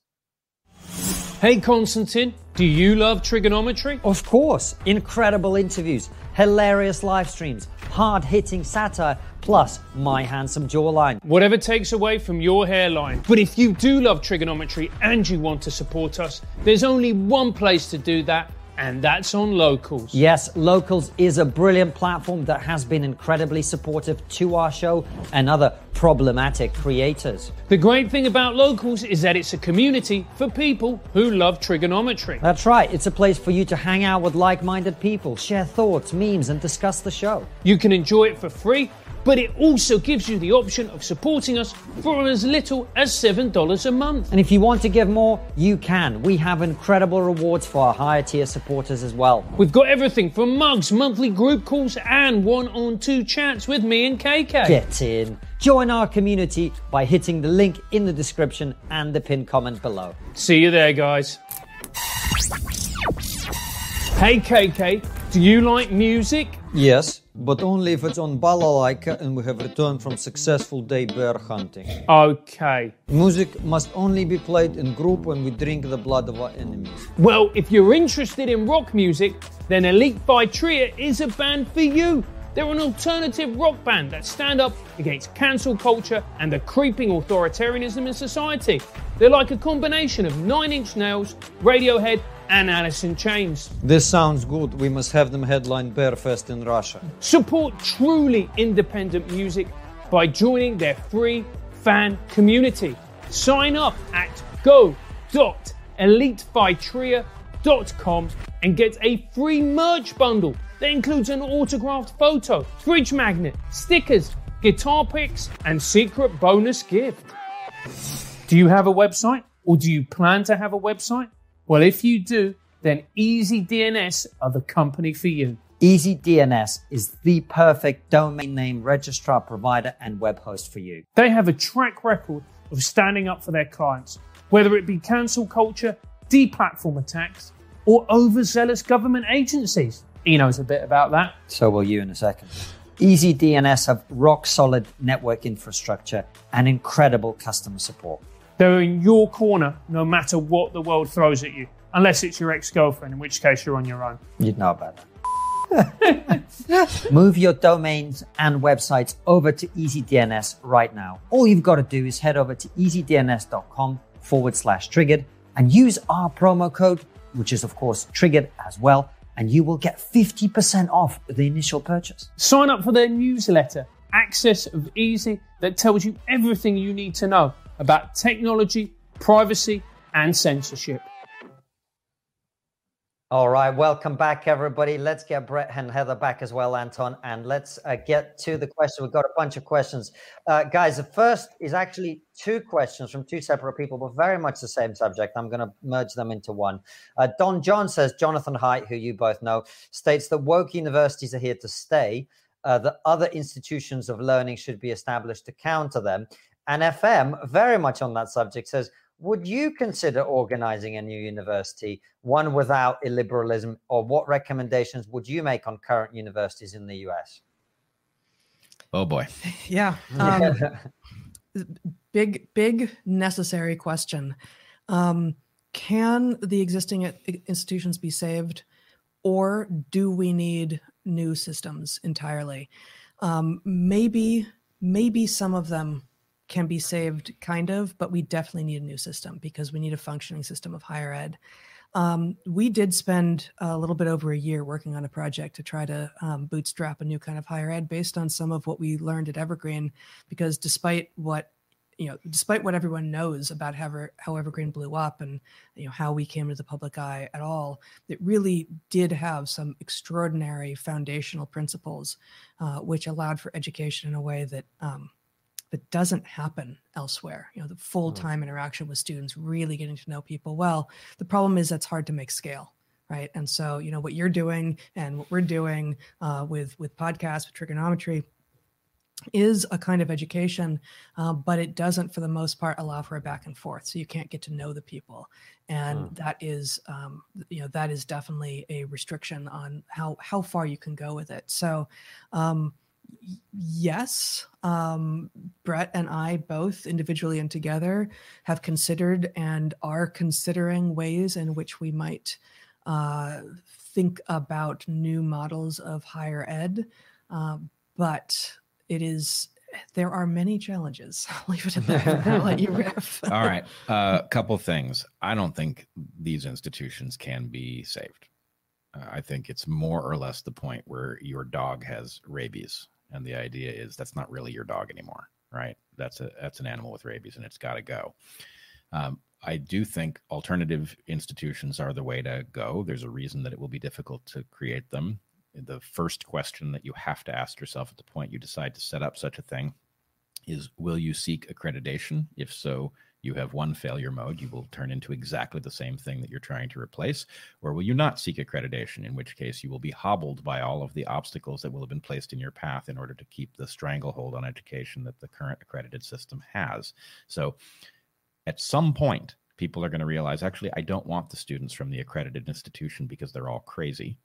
Hey, Konstantin, do you love TRIGGERnometry? Of course. Incredible interviews, hilarious live streams, hard hitting satire, plus my handsome jawline. Whatever takes away from your hairline. But if you do love TRIGGERnometry and you want to support us, there's only one place to do that and that's on Locals. Yes, Locals is a brilliant platform that has been incredibly supportive to our show and other problematic creators. The great thing about Locals is that it's a community for people who love TRIGGERnometry. That's right, it's a place for you to hang out with like minded people, share thoughts, memes, and discuss the show. You can enjoy it for free but it also gives you the option of supporting us for as little as $7 a month. And if you want to give more, you can. We have incredible rewards for our higher tier supporters as well. We've got everything from mugs, monthly group calls, and one on two chats with me and KK. Get in. Join our community by hitting the link in the description and the pinned comment below. See you there, guys. Hey, KK, do you like music? Yes, but only if it's on balalaika and we have returned from successful day bear hunting. Okay. Music must only be played in group when we drink the blood of our enemies. Well, if you're interested in rock music, then Elite by Tria is a band for you. They're an alternative rock band that stand up against cancel culture and the creeping authoritarianism in society. They're like a combination of Nine Inch Nails, Radiohead, and Alice in Chains. This sounds good. We must have them headline Bearfest in Russia. Support truly independent music by joining their free fan community. Sign up at go.elitefightria.com and get a free merch bundle that includes an autographed photo, fridge magnet, stickers, guitar picks, and secret bonus gift. Do you have a website or do you plan to have a website? Well, if you do, then EasyDNS are the company for you. EasyDNS is the perfect domain name registrar provider and web host for you. They have a track record of standing up for their clients, whether it be cancel culture, deplatform attacks, or overzealous government agencies. He knows a bit about that. So will you in a second. EasyDNS have rock solid network infrastructure and incredible customer support. They're in your corner no matter what the world throws at you, unless it's your ex girlfriend, in which case you're on your own. You'd know about that. (laughs) Move your domains and websites over to EasyDNS right now. All you've got to do is head over to easydns.com forward slash triggered and use our promo code, which is of course triggered as well, and you will get 50% off the initial purchase. Sign up for their newsletter, Axis of Easy, that tells you everything you need to know about technology, privacy, and censorship. All right, welcome back, everybody. Let's get Bret and Heather back as well, Anton, and let's uh, get to the question. We've got a bunch of questions. Uh, guys, the first is actually two questions from two separate people, but very much the same subject. I'm going to merge them into one. Uh, Don John says Jonathan Haidt, who you both know, states that woke universities are here to stay, uh, that other institutions of learning should be established to counter them. And FM, very much on that subject, says, would you consider organizing a new university, one without illiberalism, or what recommendations would you make on current universities in the US? Oh boy. (laughs) Yeah. Um, (laughs) big, big, necessary question. Um, can the existing institutions be saved, or do we need new systems entirely? Um, maybe, maybe some of them can be saved, kind of, but we definitely need a new system because we need a functioning system of higher ed. Um, we did spend a little bit over a year working on a project to try to um, bootstrap a new kind of higher ed based on some of what we learned at Evergreen. Because despite what you know, despite what everyone knows about how, how Evergreen blew up and you know how we came to the public eye at all, it really did have some extraordinary foundational principles, uh, which allowed for education in a way that um, that doesn't happen elsewhere. You know, the full time interaction with students, really getting to know people well. The problem is that's hard to make scale, right? And so, you know, what you're doing and what we're doing uh, with with podcasts, with TRIGGERnometry, is a kind of education, uh, but it doesn't, for the most part, allow for a back and forth. So you can't get to know the people, and mm. that is, um, you know, that is definitely a restriction on how how far you can go with it. So. Um, yes, um, Bret and I both individually and together have considered and are considering ways in which we might uh, think about new models of higher ed. Uh, but it is there are many challenges. (laughs) I'll leave it at that. I'll let you (laughs) riff. (laughs) All right, a uh, couple things. I don't think these institutions can be saved. Uh, I think it's more or less the point where your dog has rabies, and the idea is that's not really your dog anymore, right? That's a that's an animal with rabies, and it's got to go. Um, I do think alternative institutions are the way to go. There's a reason that it will be difficult to create them. The first question that you have to ask yourself at the point you decide to set up such a thing is Will you seek accreditation? If so, you have one failure mode, you will turn into exactly the same thing that you're trying to replace, or will you not seek accreditation, in which case you will be hobbled by all of the obstacles that will have been placed in your path in order to keep the stranglehold on education that the current accredited system has. So at some point, people are going to realize actually, I don't want the students from the accredited institution because they're all crazy,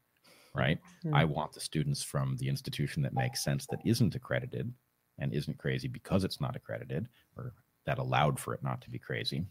right? Mm-hmm. I want the students from the institution that makes sense that isn't accredited and isn't crazy because it's not accredited or that allowed for it not to be crazy.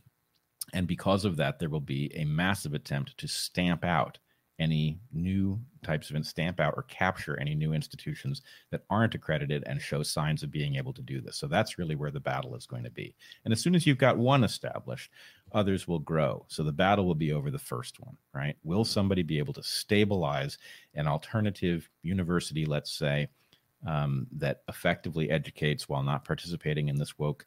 And because of that, there will be a massive attempt to stamp out any new types of stamp out or capture any new institutions that aren't accredited and show signs of being able to do this. So that's really where the battle is going to be. And as soon as you've got one established, others will grow. So the battle will be over the first one, right? Will somebody be able to stabilize an alternative university, let's say, um, that effectively educates while not participating in this woke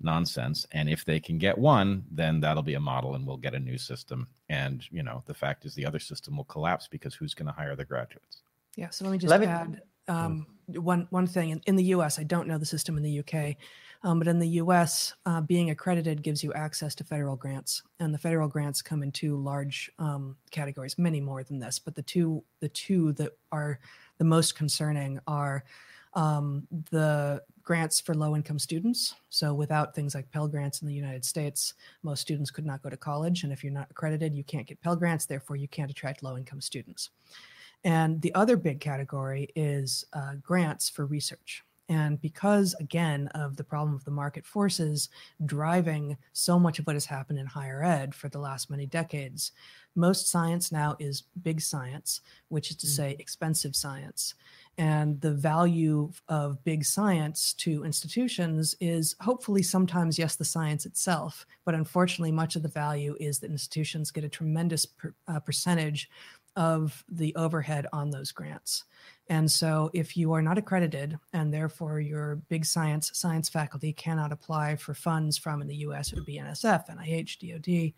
nonsense. And if they can get one then that'll be a model and we'll get a new system. And you know the fact is the other system will collapse because who's going to hire the graduates? Yeah so let me just let me, add um, one one thing. In, in, the us i don't know the system in the uk um, but in the us uh, being accredited gives you access to federal grants. And the federal grants come in two large um, categories many more than this but the two the two that are the most concerning are um, the grants for low income students. So, without things like Pell Grants in the United States, most students could not go to college. And if you're not accredited, you can't get Pell Grants. Therefore, you can't attract low income students. And the other big category is uh, grants for research. And because, again, of the problem of the market forces driving so much of what has happened in higher ed for the last many decades, most science now is big science, which is to mm. say expensive science. And the value of big science to institutions is hopefully sometimes, yes, the science itself, but unfortunately, much of the value is that institutions get a tremendous per, uh, percentage of the overhead on those grants. And so, if you are not accredited and therefore your big science science faculty cannot apply for funds from in the US, it would be NSF, NIH, DoD,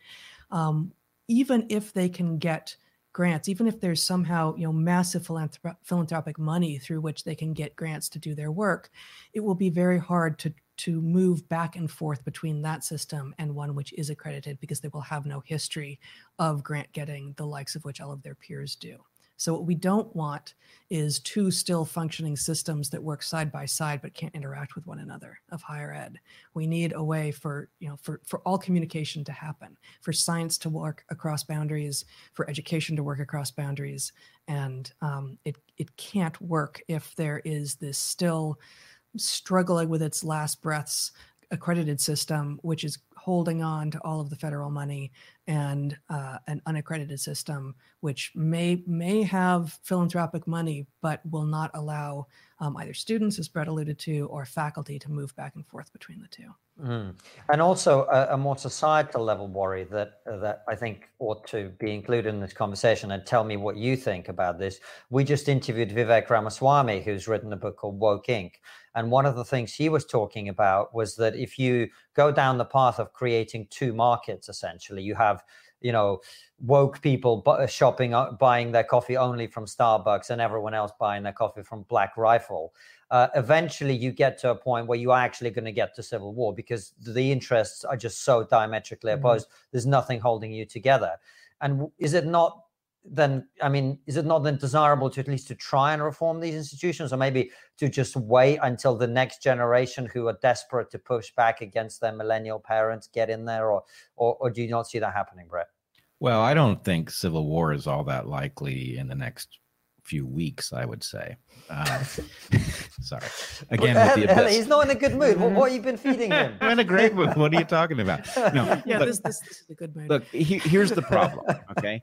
um, even if they can get grants, even if there's somehow you know massive philanthrop- philanthropic money through which they can get grants to do their work, it will be very hard to to move back and forth between that system and one which is accredited because they will have no history of grant getting the likes of which all of their peers do. So what we don't want is two still functioning systems that work side by side but can't interact with one another of higher ed. We need a way for, you know, for, for all communication to happen, for science to work across boundaries, for education to work across boundaries. And um, it, it can't work if there is this still struggling with its last breaths accredited system, which is holding on to all of the federal money and uh, an unaccredited system, which may may have philanthropic money, but will not allow um, either students, as Brett alluded to, or faculty to move back and forth between the two. Mm. And also a, a, more societal level worry that that I think ought to be included in this conversation. And tell me what you think about this. We just interviewed Vivek Ramaswamy, who's written a book called Woke Inc. And one of the things he was talking about was that if you go down the path of creating two markets, essentially, you have you know woke people shopping uh, buying their coffee only from starbucks and everyone else buying their coffee from black rifle uh, eventually you get to a point where you are actually going to get to civil war because the interests are just so diametrically mm-hmm. opposed there's nothing holding you together and is it not then i mean is it not then desirable to at least to try and reform these institutions or maybe to just wait until the next generation who are desperate to push back against their millennial parents get in there or or, or do you not see that happening bret well i don't think civil war is all that likely in the next few weeks, I would say. Um, (laughs) sorry. Again, well, he's not in a good mood. What, what have you been (laughs) feeding him? I'm in a great mood. What are you talking about? No, (laughs) yeah, look, this, this, this, is a good mood. Look, he, here's the problem. Okay.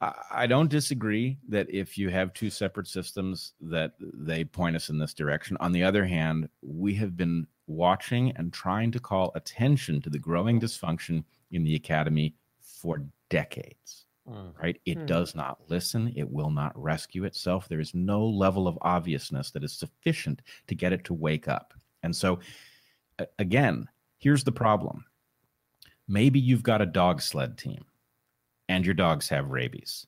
I don't disagree that if you have two separate systems that they point us in this direction. On the other hand, we have been watching and trying to call attention to the growing dysfunction in the academy for decades mm. right? It mm. does not listen. It will not rescue itself. There is no level of obviousness that is sufficient to get it to wake up. And so, again, here's the problem maybe you've got a dog sled team and your dogs have rabies,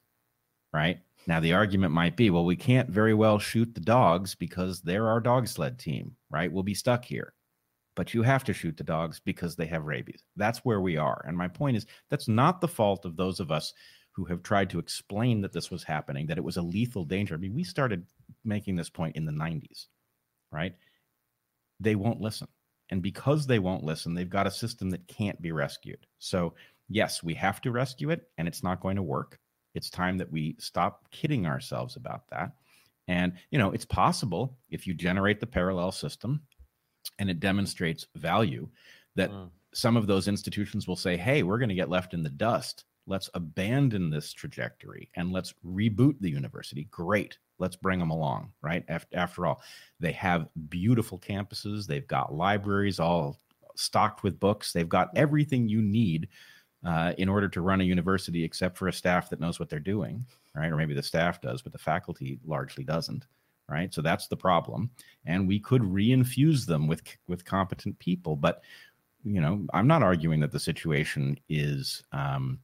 right? Now, the argument might be well, we can't very well shoot the dogs because they're our dog sled team, right? We'll be stuck here. But you have to shoot the dogs because they have rabies. That's where we are. And my point is that's not the fault of those of us who have tried to explain that this was happening, that it was a lethal danger. I mean, we started making this point in the 90s, right? They won't listen. And because they won't listen, they've got a system that can't be rescued. So, yes, we have to rescue it, and it's not going to work. It's time that we stop kidding ourselves about that. And, you know, it's possible if you generate the parallel system and it demonstrates value that mm. some of those institutions will say, hey, we're going to get left in the dust. Let's abandon this trajectory and let's reboot the university. Great. Let's bring them along, right? After, after all, they have beautiful campuses. They've got libraries all stocked with books. They've got everything you need uh, in order to run a university, except for a staff that knows what they're doing, right? Or maybe the staff does, but the faculty largely doesn't, right? So that's the problem. And we could reinfuse them with with competent people, but you know, I'm not arguing that the situation is um,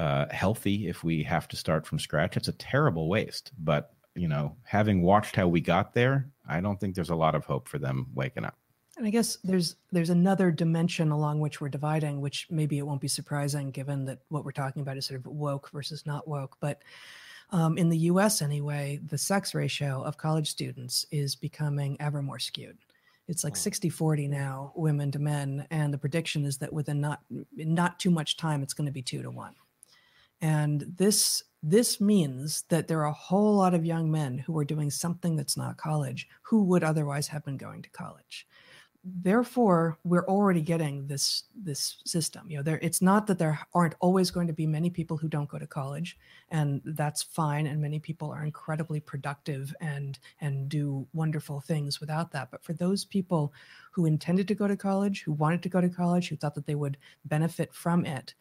uh, healthy if we have to start from scratch. It's a terrible waste, but you know, having watched how we got there, I don't think there's a lot of hope for them waking up. And I guess there's there's another dimension along which we're dividing, which maybe it won't be surprising given that what we're talking about is sort of woke versus not woke. But um, in the U.S. anyway, the sex ratio of college students is becoming ever more skewed. It's like 60 40 now, women to men. And the prediction is that within not not too much time, it's going to be two to one. And this this means that there are a whole lot of young men who are doing something that's not college who would otherwise have been going to college therefore we're already getting this this system you know there it's not that there aren't always going to be many people who don't go to college and that's fine and many people are incredibly productive and and do wonderful things without that but for those people who intended to go to college who wanted to go to college who thought that they would benefit from it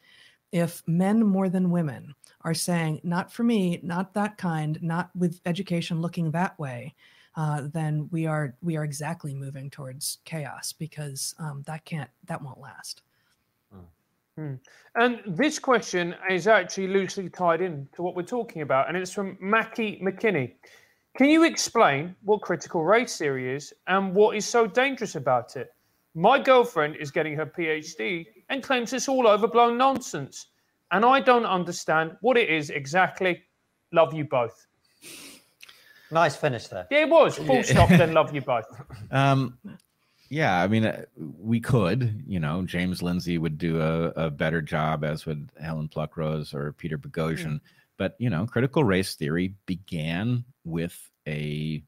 if men more than women are saying not for me not that kind not with education looking that way uh, then we are we are exactly moving towards chaos because um, that can't that won't last. Hmm. And this question is actually loosely tied in to what we're talking about, and it's from Mackie McKinney. Can you explain what critical race theory is and what is so dangerous about it? My girlfriend is getting her PhD and claims it's all overblown nonsense, and I don't understand what it is exactly. Love you both. Nice finish there. Yeah, it was. Full stop. then love you both. (laughs) Um, yeah, I mean, uh, we could. You know, James Lindsay would do a, a better job, as would Helen Pluckrose or Peter Boghossian. Mm. But you know, critical race theory began with a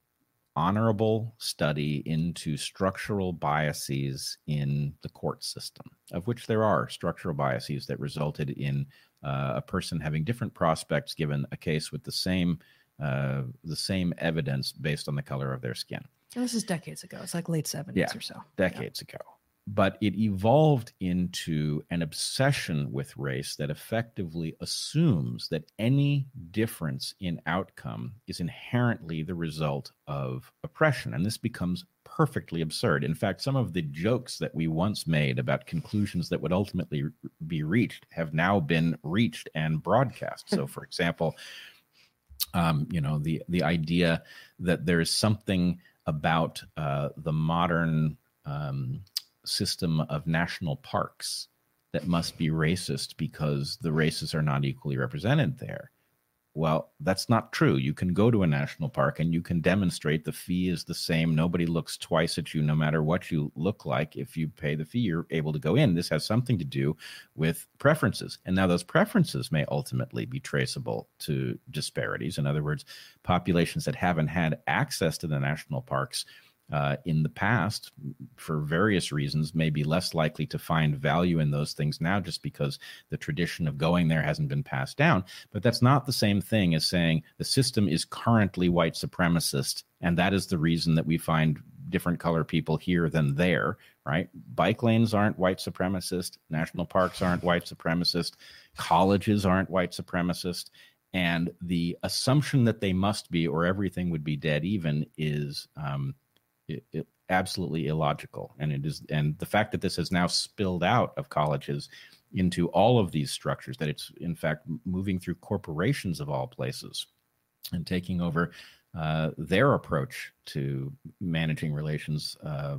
honorable study into structural biases in the court system, of which there are structural biases that resulted in uh, a person having different prospects given a case with the same uh, the same evidence based on the color of their skin. And this is decades ago. It's like late 70s yeah, or so. Decades yeah. ago. But it evolved into an obsession with race that effectively assumes that any difference in outcome is inherently the result of oppression. And this becomes perfectly absurd. In fact, some of the jokes that we once made about conclusions that would ultimately be reached have now been reached and broadcast. So, for example, um, you know the the idea that there is something about uh, the modern um, system of national parks that must be racist because the races are not equally represented there. Well, that's not true. You can go to a national park and you can demonstrate the fee is the same. Nobody looks twice at you, no matter what you look like. If you pay the fee, you're able to go in. This has something to do with preferences. And now those preferences may ultimately be traceable to disparities. In other words, populations that haven't had access to the national parks uh, in the past, for various reasons, may be less likely to find value in those things now just because the tradition of going there hasn't been passed down. But that's not the same thing as saying the system is currently white supremacist. And that is the reason that we find different color people here than there, right? Bike lanes aren't white supremacist, national parks aren't white supremacist, colleges aren't white supremacist, and the assumption that they must be or everything would be dead even is um, it, it absolutely illogical. And it is, and the fact that this has now spilled out of colleges into all of these structures, that it's in fact moving through corporations of all places and taking over uh, their approach to managing relations uh,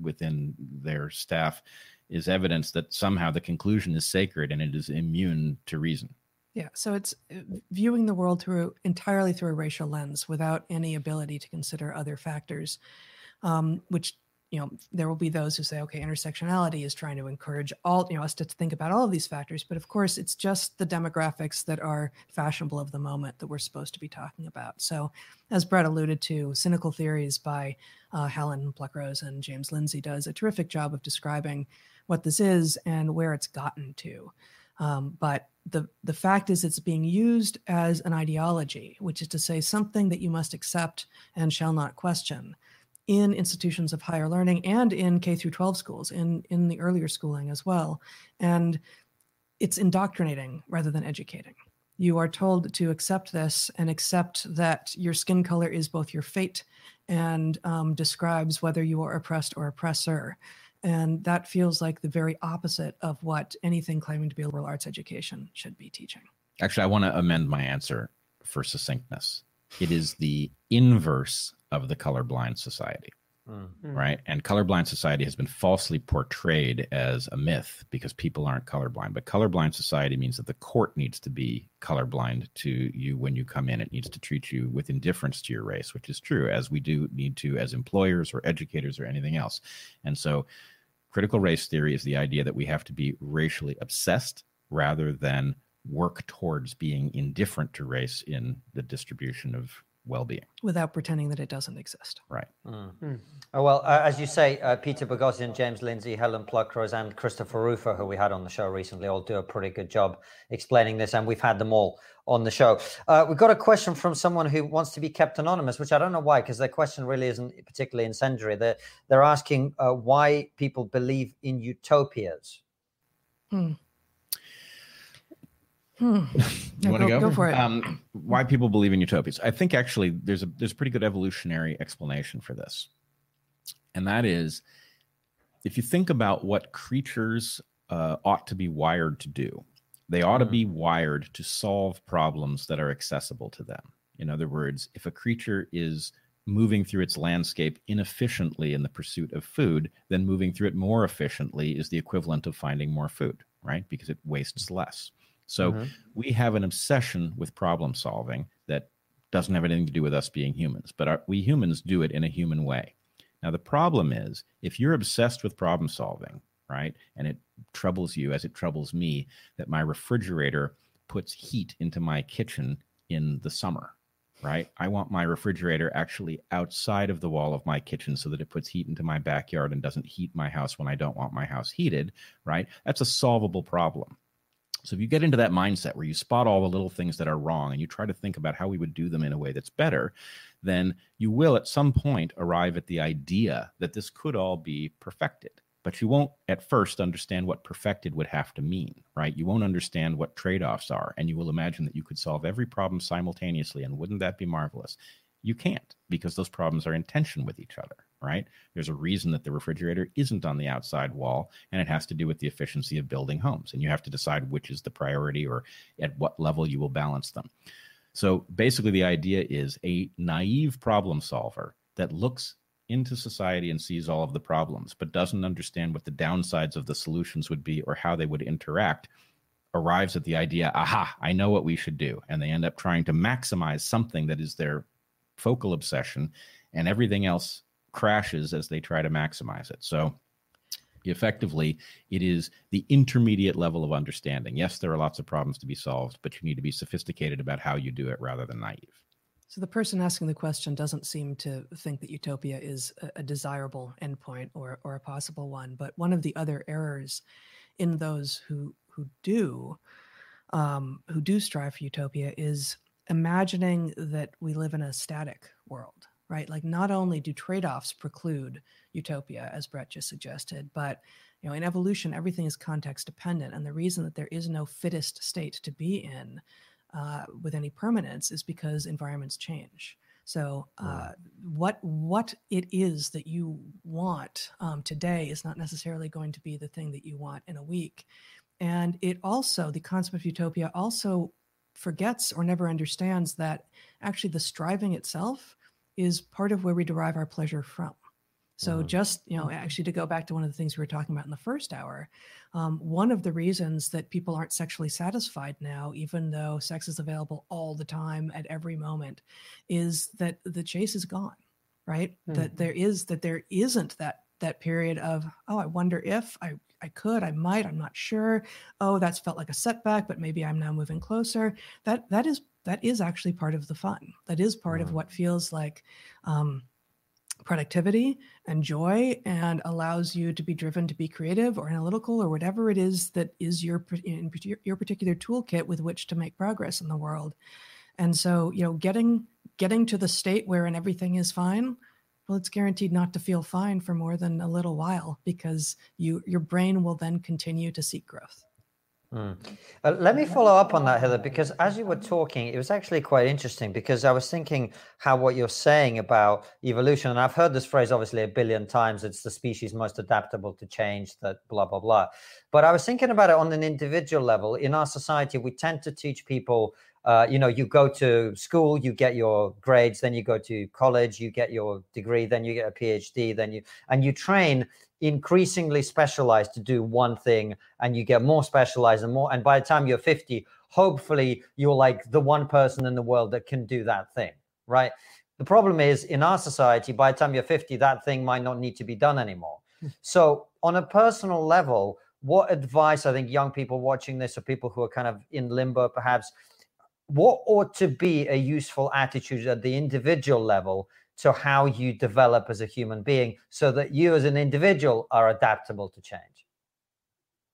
within their staff is evidence that somehow the conclusion is sacred and it is immune to reason. Yeah, so it's uh, viewing the world through entirely through a racial lens without any ability to consider other factors, um, which you know there will be those who say, okay, intersectionality is trying to encourage all you know us to think about all of these factors, but of course it's just the demographics that are fashionable of the moment that we're supposed to be talking about. So, as Bret alluded to, cynical theories by uh, Helen Pluckrose and James Lindsay does a terrific job of describing what this is and where it's gotten to. Um, but the the fact is it's being used as an ideology, which is to say something that you must accept and shall not question in institutions of higher learning and in K through 12 schools, in in the earlier schooling as well. And it's indoctrinating rather than educating. You are told to accept this and accept that your skin color is both your fate and um, describes whether you are oppressed or oppressor. And that feels like the very opposite of what anything claiming to be a liberal arts education should be teaching. Actually, I want to amend my answer for succinctness. It is the inverse of the colorblind society. Mm. Right. And colorblind society has been falsely portrayed as a myth because people aren't colorblind. But colorblind society means that the court needs to be colorblind to you when you come in. It needs to treat you with indifference to your race, which is true, as we do need to as employers or educators or anything else. And so critical race theory is the idea that we have to be racially obsessed rather than work towards being indifferent to race in the distribution of well-being without pretending that it doesn't exist right mm. Mm. Oh, well uh, as you say uh, peter boghossian james lindsay helen pluckrose and christopher rufo who we had on the show recently all do a pretty good job explaining this and we've had them all on the show uh, we've got a question from someone who wants to be kept anonymous which i don't know why because their question really isn't particularly incendiary they're, they're asking uh, why people believe in utopias hmm. Hmm. you want to go? Go for it. Um, why people believe in utopias? I think actually there's a there's a pretty good evolutionary explanation for this, and that is, if you think about what creatures uh, ought to be wired to do, they ought to be hmm. wired to solve problems that are accessible to them. In other words, if a creature is moving through its landscape inefficiently in the pursuit of food, then moving through it more efficiently is the equivalent of finding more food, right? Because it wastes less. So mm-hmm. we have an obsession with problem solving that doesn't have anything to do with us being humans, but our, we humans do it in a human way. Now, the problem is if you're obsessed with problem solving, right, and it troubles you as it troubles me that my refrigerator puts heat into my kitchen in the summer, right? I want my refrigerator actually outside of the wall of my kitchen so that it puts heat into my backyard and doesn't heat my house when I don't want my house heated, right? That's a solvable problem. So if you get into that mindset where you spot all the little things that are wrong and you try to think about how we would do them in a way that's better, then you will at some point arrive at the idea that this could all be perfected. But you won't at first understand what perfected would have to mean, right? You won't understand what trade offs are. And you will imagine that you could solve every problem simultaneously. And wouldn't that be marvelous? You can't because those problems are in tension with each other, right? There's a reason that the refrigerator isn't on the outside wall, and it has to do with the efficiency of building homes. And you have to decide which is the priority or at what level you will balance them. So basically, the idea is a naive problem solver that looks into society and sees all of the problems, but doesn't understand what the downsides of the solutions would be or how they would interact, arrives at the idea, aha, I know what we should do. And they end up trying to maximize something that is their focal obsession, and everything else crashes as they try to maximize it. So effectively it is the intermediate level of understanding. Yes there are lots of problems to be solved but you need to be sophisticated about how you do it rather than naive. So the person asking the question doesn't seem to think that utopia is a, desirable endpoint or, or a possible one but one of the other errors in those who who do um, who do strive for utopia is imagining that we live in a static world right? Like not only do trade-offs preclude utopia, as Bret just suggested, but you know, in evolution, everything is context dependent. And the reason that there is no fittest state to be in uh, with any permanence is because environments change. So, uh, what what it is that you want um, today is not necessarily going to be the thing that you want in a week, and it also the concept of utopia also forgets or never understands that actually the striving itself is part of where we derive our pleasure from. So, mm-hmm. just, you know, actually to go back to one of the things we were talking about in the first hour, um, one of the reasons that people aren't sexually satisfied now, even though sex is available all the time at every moment, is that the chase is gone, right? Mm-hmm. That there is, that there isn't that that period of oh i wonder if i i could i might i'm not sure oh that's felt like a setback but maybe i'm now moving closer that that is that is actually part of the fun. That is part mm-hmm. of what feels like um, productivity and joy and allows you to be driven to be creative or analytical or whatever it is that is your your particular toolkit with which to make progress in the world. And so you know getting getting to the state wherein everything is fine well it's guaranteed not to feel fine for more than a little while because you your brain will then continue to seek growth Mm. Uh, let me follow up on that, Heather, because as you were talking, it was actually quite interesting because I was thinking how what you're saying about evolution, and I've heard this phrase obviously a billion times it's the species most adaptable to change, that blah, blah, blah. But I was thinking about it on an individual level. In our society, we tend to teach people uh, you know, you go to school, you get your grades, then you go to college, you get your degree, then you get a PhD, then you and you train increasingly specialized to do one thing, and you get more specialized and more. And by the time you're 50, hopefully you're like the one person in the world that can do that thing, right? The problem is in our society, by the time you're 50, that thing might not need to be done anymore. Hmm. so, on a personal level, what advice I think young people watching this or people who are kind of in limbo perhaps what ought to be a useful attitude at the individual level to how you develop as a human being so that you as an individual are adaptable to change.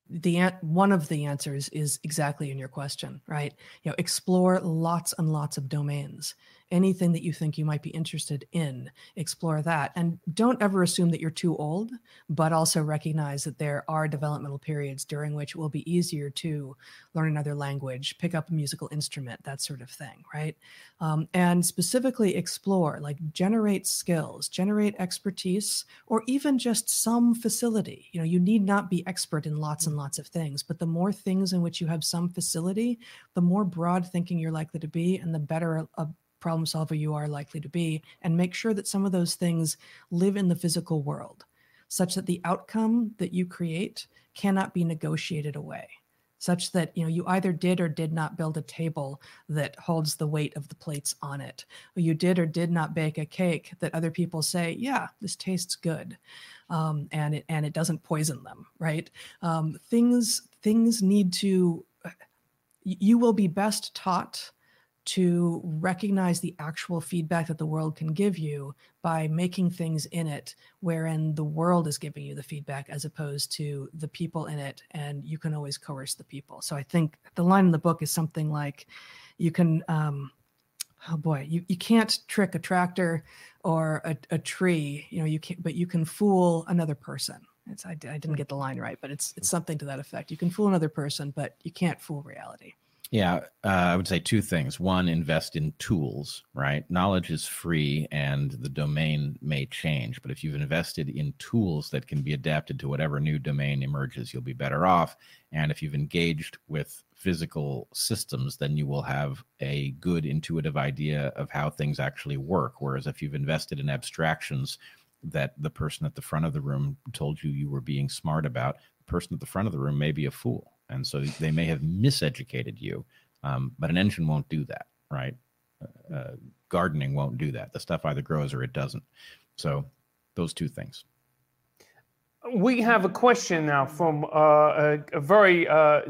The one of the answers is exactly in your question right? You know explore lots and lots of domains anything that you think you might be interested in, explore that. And don't ever assume that you're too old, but also recognize that there are developmental periods during which it will be easier to learn another language, pick up a musical instrument, that sort of thing, right? Um, and specifically explore, like generate skills, generate expertise, or even just some facility. You know, you need not be expert in lots and lots of things, but the more things in which you have some facility, the more broad thinking you're likely to be, and the better a, problem solver you are likely to be, and make sure that some of those things live in the physical world such that the outcome that you create cannot be negotiated away such that you know you either did or did not build a table that holds the weight of the plates on it. Or you did or did not bake a cake that other people say yeah this tastes good um, and it and it doesn't poison them right? Um, things things need to you will be best taught to recognize the actual feedback that the world can give you by making things in it wherein the world is giving you the feedback as opposed to the people in it and you can always coerce the people. So i think the line in the book is something like you can um, oh boy you, you can't trick a tractor or a, a tree you know you can't but you can fool another person. It's I, I didn't get the line right but it's it's something to that effect. You can fool another person but you can't fool reality yeah, uh, I would say two things. One, invest in tools, right? Knowledge is free and the domain may change, but if you've invested in tools that can be adapted to whatever new domain emerges, you'll be better off. And if you've engaged with physical systems, then you will have a good intuitive idea of how things actually work. Whereas if you've invested in abstractions that the person at the front of the room told you you were being smart about, the person at the front of the room may be a fool and so they may have miseducated you. Um, but an engine won't do that, right? Uh, uh, gardening won't do that. The stuff either grows or it doesn't. So those two things. We have a question now from uh, a, a, very uh,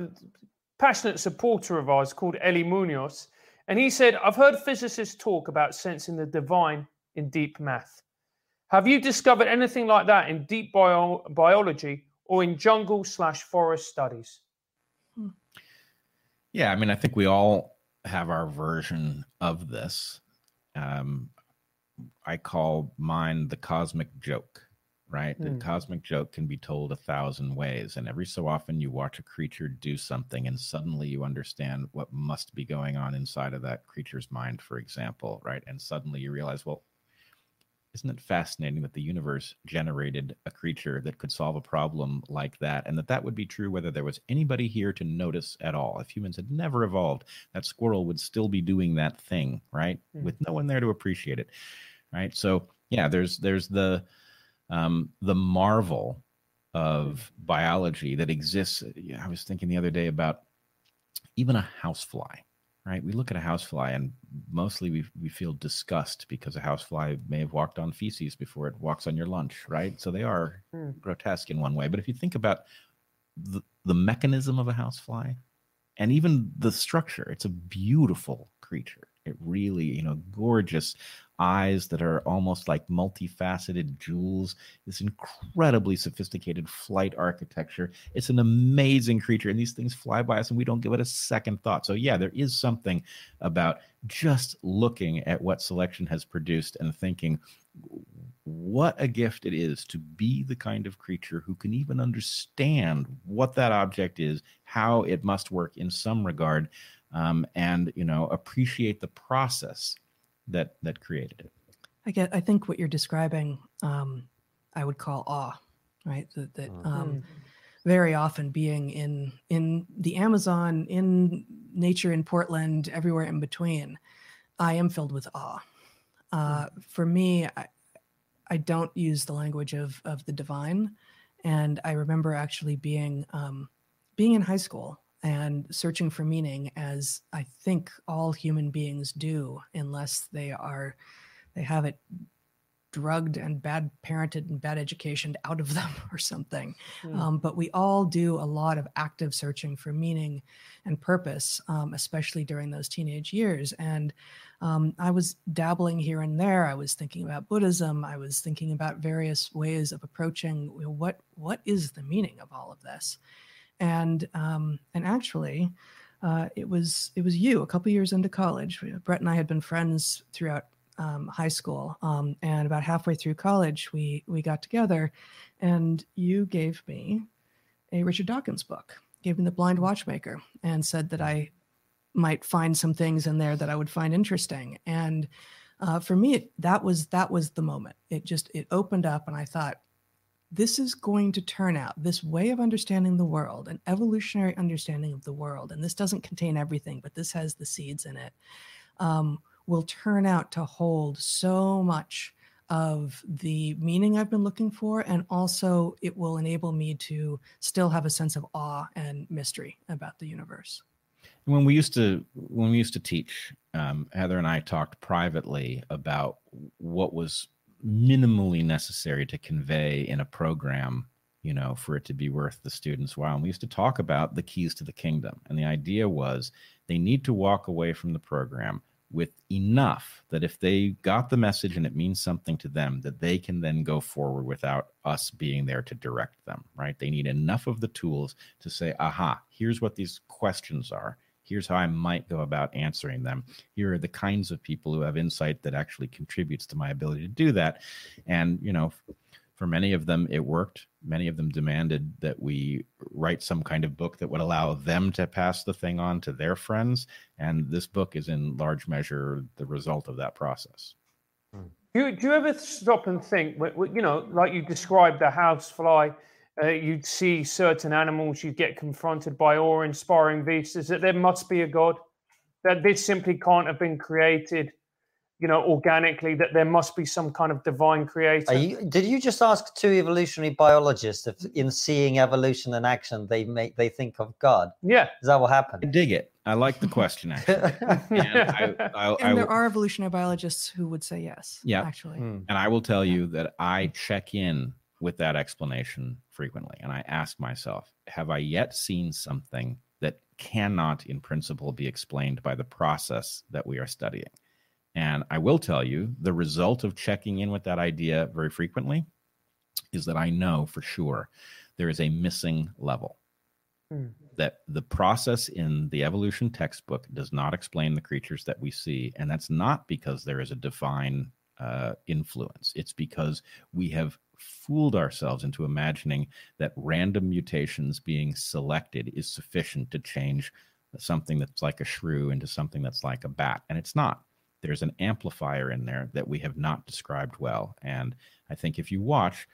passionate supporter of ours called Eli Munoz. And he said, I've heard physicists talk about sensing the divine in deep math. Have you discovered anything like that in deep bio- biology or in jungle slash forest studies? Yeah, I mean, I think we all have our version of this. Um, I call mine the cosmic joke, right? Mm. The cosmic joke can be told a thousand ways. And every so often you watch a creature do something and suddenly you understand what must be going on inside of that creature's mind, for example, right? And suddenly you realize, well, isn't it fascinating that the universe generated a creature that could solve a problem like that and that that would be true whether there was anybody here to notice at all? If humans had never evolved that squirrel would still be doing that thing right Mm. with no one there to appreciate it right? So yeah there's there's the um the marvel of biology that exists. I was thinking the other day about even a housefly right? We look at a housefly and mostly we, we feel disgust because a housefly may have walked on feces before it walks on your lunch right? So they are Hmm. grotesque in one way. But if you think about the, the mechanism of a housefly and even the structure it's a beautiful creature really you know gorgeous eyes that are almost like multifaceted jewels this incredibly sophisticated flight architecture. It's an amazing creature and these things fly by us and we don't give it a second thought. So yeah there is something about just looking at what selection has produced and thinking what a gift it is to be the kind of creature who can even understand what that object is how it must work in some regard um, and you know appreciate the process that that created it I get. I think what you're describing, um, I would call awe, right? That, that Mm. um, very often being in in the Amazon, in nature, in Portland, everywhere in between, I am filled with awe. Uh, For me, I, I don't use the language of of the divine, and I remember actually being um, being in high school and searching for meaning, as I think all human beings do, unless they are they have it drugged and bad parented and bad educationed out of them (laughs) or something. Mm. Um, but we all do a lot of active searching for meaning and purpose, um, especially during those teenage years. And um, I was dabbling here and there. I was thinking about Buddhism. I was thinking about various ways of approaching what what is the meaning of all of this. And um, and actually, uh, it was it was you a couple years into college. Bret and I had been friends throughout um, high school, um, and about halfway through college, we we got together, and you gave me a Richard Dawkins book, gave me The Blind Watchmaker, and said that I might find some things in there that I would find interesting. And uh, for me, it, that was that was the moment. It just it opened up, and I thought, this is going to turn out this way of understanding the world, an evolutionary understanding of the world, and this doesn't contain everything, but this has the seeds in it. Um, will turn out to hold so much of the meaning I've been looking for, and also it will enable me to still have a sense of awe and mystery about the universe. when we used to when we used to teach um, heather and i talked privately about what was minimally necessary to convey in a program you know for it to be worth the students while. And we used to talk about the keys to the kingdom and the idea was they need to walk away from the program with enough that if they got the message and it means something to them that they can then go forward without us being there to direct them right? They need enough of the tools to say aha here's what these questions are here's how i might go about answering them. Here are the kinds of people who have insight that actually contributes to my ability to do that. And you know for many of them it worked. Many of them demanded that we write some kind of book that would allow them to pass the thing on to their friends and this book is in large measure the result of that process. Hmm. Do you, do you ever stop and think, you know, like you described the housefly, uh, you'd see certain animals, you'd get confronted by awe inspiring vistas, that there must be a God, that this simply can't have been created, you know, organically, that there must be some kind of divine creator? Are you, did you just ask two evolutionary biologists if in seeing evolution in action they make they think of God? yeah. Is that what happened? i happened? dig it i like the question actually (laughs) and I, I, I, And there are evolutionary biologists who would say yes. Yeah. actually. Hmm. And I will tell you that I check in with that explanation frequently. And I ask myself, have I yet seen something that cannot, in principle, be explained by the process that we are studying? And I will tell you the result of checking in with that idea very frequently is that I know for sure there is a missing level. Hmm. That the process in the evolution textbook does not explain the creatures that we see. And that's not because there is a divine uh, influence. It's because we have fooled ourselves into imagining that random mutations being selected is sufficient to change something that's like a shrew into something that's like a bat. And it's not. There's an amplifier in there that we have not described well. And I think if you watch,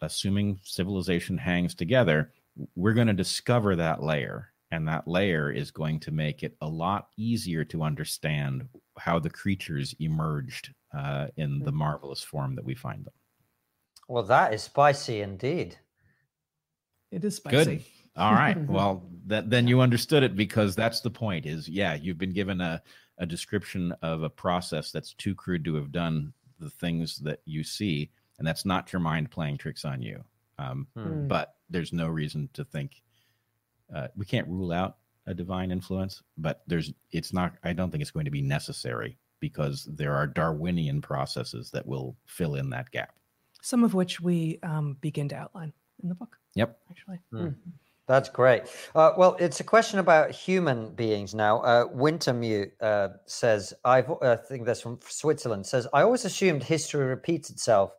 assuming civilization hangs together, we're going to discover that layer. And that layer is going to make it a lot easier to understand how the creatures emerged uh, in the hmm. marvelous form that we find them. Well, that is spicy indeed. It is spicy. Good. All right. (laughs) well, that then you understood it because that's the point. Is yeah, you've been given a a description of a process that's too crude to have done the things that you see, and that's not your mind playing tricks on you. Um, hmm. But there's no reason to think uh, we can't rule out a divine influence, but there's it's not. I don't think it's going to be necessary because there are Darwinian processes that will fill in that gap. Some of which we um, begin to outline in the book. Yep. Actually. Hmm. That's great. Uh, well, it's a question about human beings now. Uh, Wintermute uh, says, I've, I think that's from Switzerland, says, I always assumed history repeats itself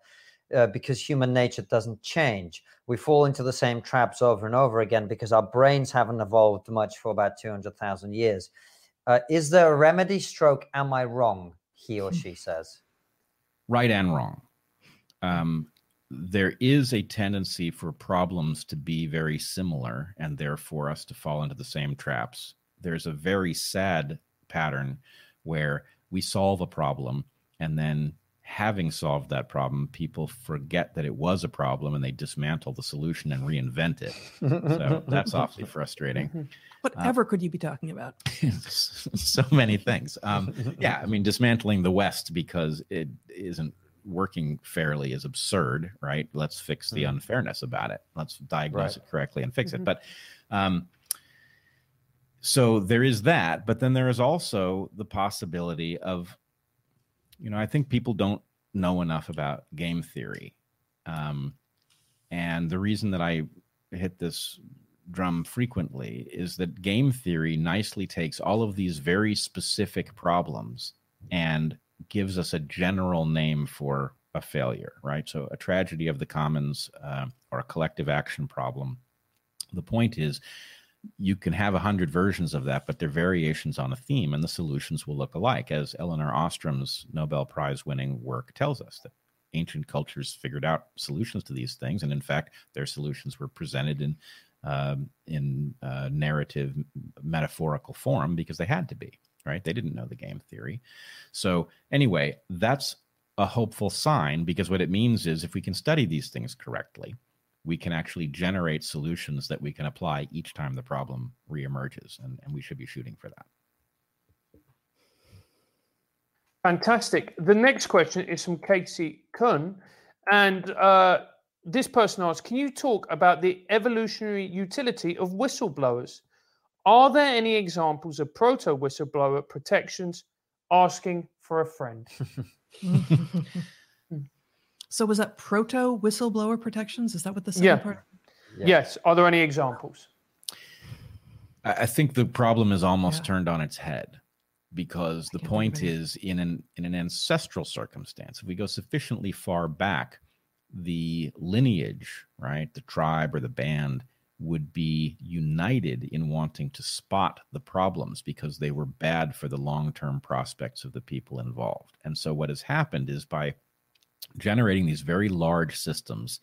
uh, because human nature doesn't change. We fall into the same traps over and over again because our brains haven't evolved much for about 200,000 years. Uh, is there a remedy stroke? Am I wrong? He or (laughs) she says. Right and wrong. Um, there is a tendency for problems to be very similar and therefore us to fall into the same traps. There's a very sad pattern where we solve a problem and then having solved that problem, people forget that it was a problem and they dismantle the solution and reinvent it. so that's awfully (laughs) frustrating. Whatever uh, could you be talking about? (laughs) so many things. Um, yeah, I mean, dismantling the West because it isn't working fairly is absurd, right? Let's fix the mm-hmm. unfairness about it. Let's diagnose right. it correctly and fix mm-hmm. it. But um, so there is that, but then there is also the possibility of, you know, I think people don't know enough about game theory. Um, and the reason that I hit this drum frequently is that game theory nicely takes all of these very specific problems and gives us a general name for a failure, right? So a tragedy of the commons uh, or a collective action problem. The point is, you can have a hundred versions of that, but they're variations on a theme, and the solutions will look alike. As Elinor Ostrom's Nobel Prize winning work tells us that ancient cultures figured out solutions to these things, and in fact, their solutions were presented in uh, in uh, narrative, metaphorical form because they had to be right? They didn't know the game theory. So, anyway, that's a hopeful sign because what it means is if we can study these things correctly, we can actually generate solutions that we can apply each time the problem reemerges. And, and we should be shooting for that. Fantastic. The next question is from Casey Kuhn. And uh, this person asks Can you talk about the evolutionary utility of whistleblowers? Are there any examples of proto whistleblower protections asking for a friend? (laughs) so was that proto whistleblower protections? Is that what the second yeah. part? Yeah. Yes. Are there any examples? I think the problem is almost yeah. turned on its head because the point is in an in an ancestral circumstance, if we go sufficiently far back, the lineage, right, the tribe or the band would be united in wanting to spot the problems because they were bad for the long term prospects of the people involved. And so, what has happened is by generating these very large systems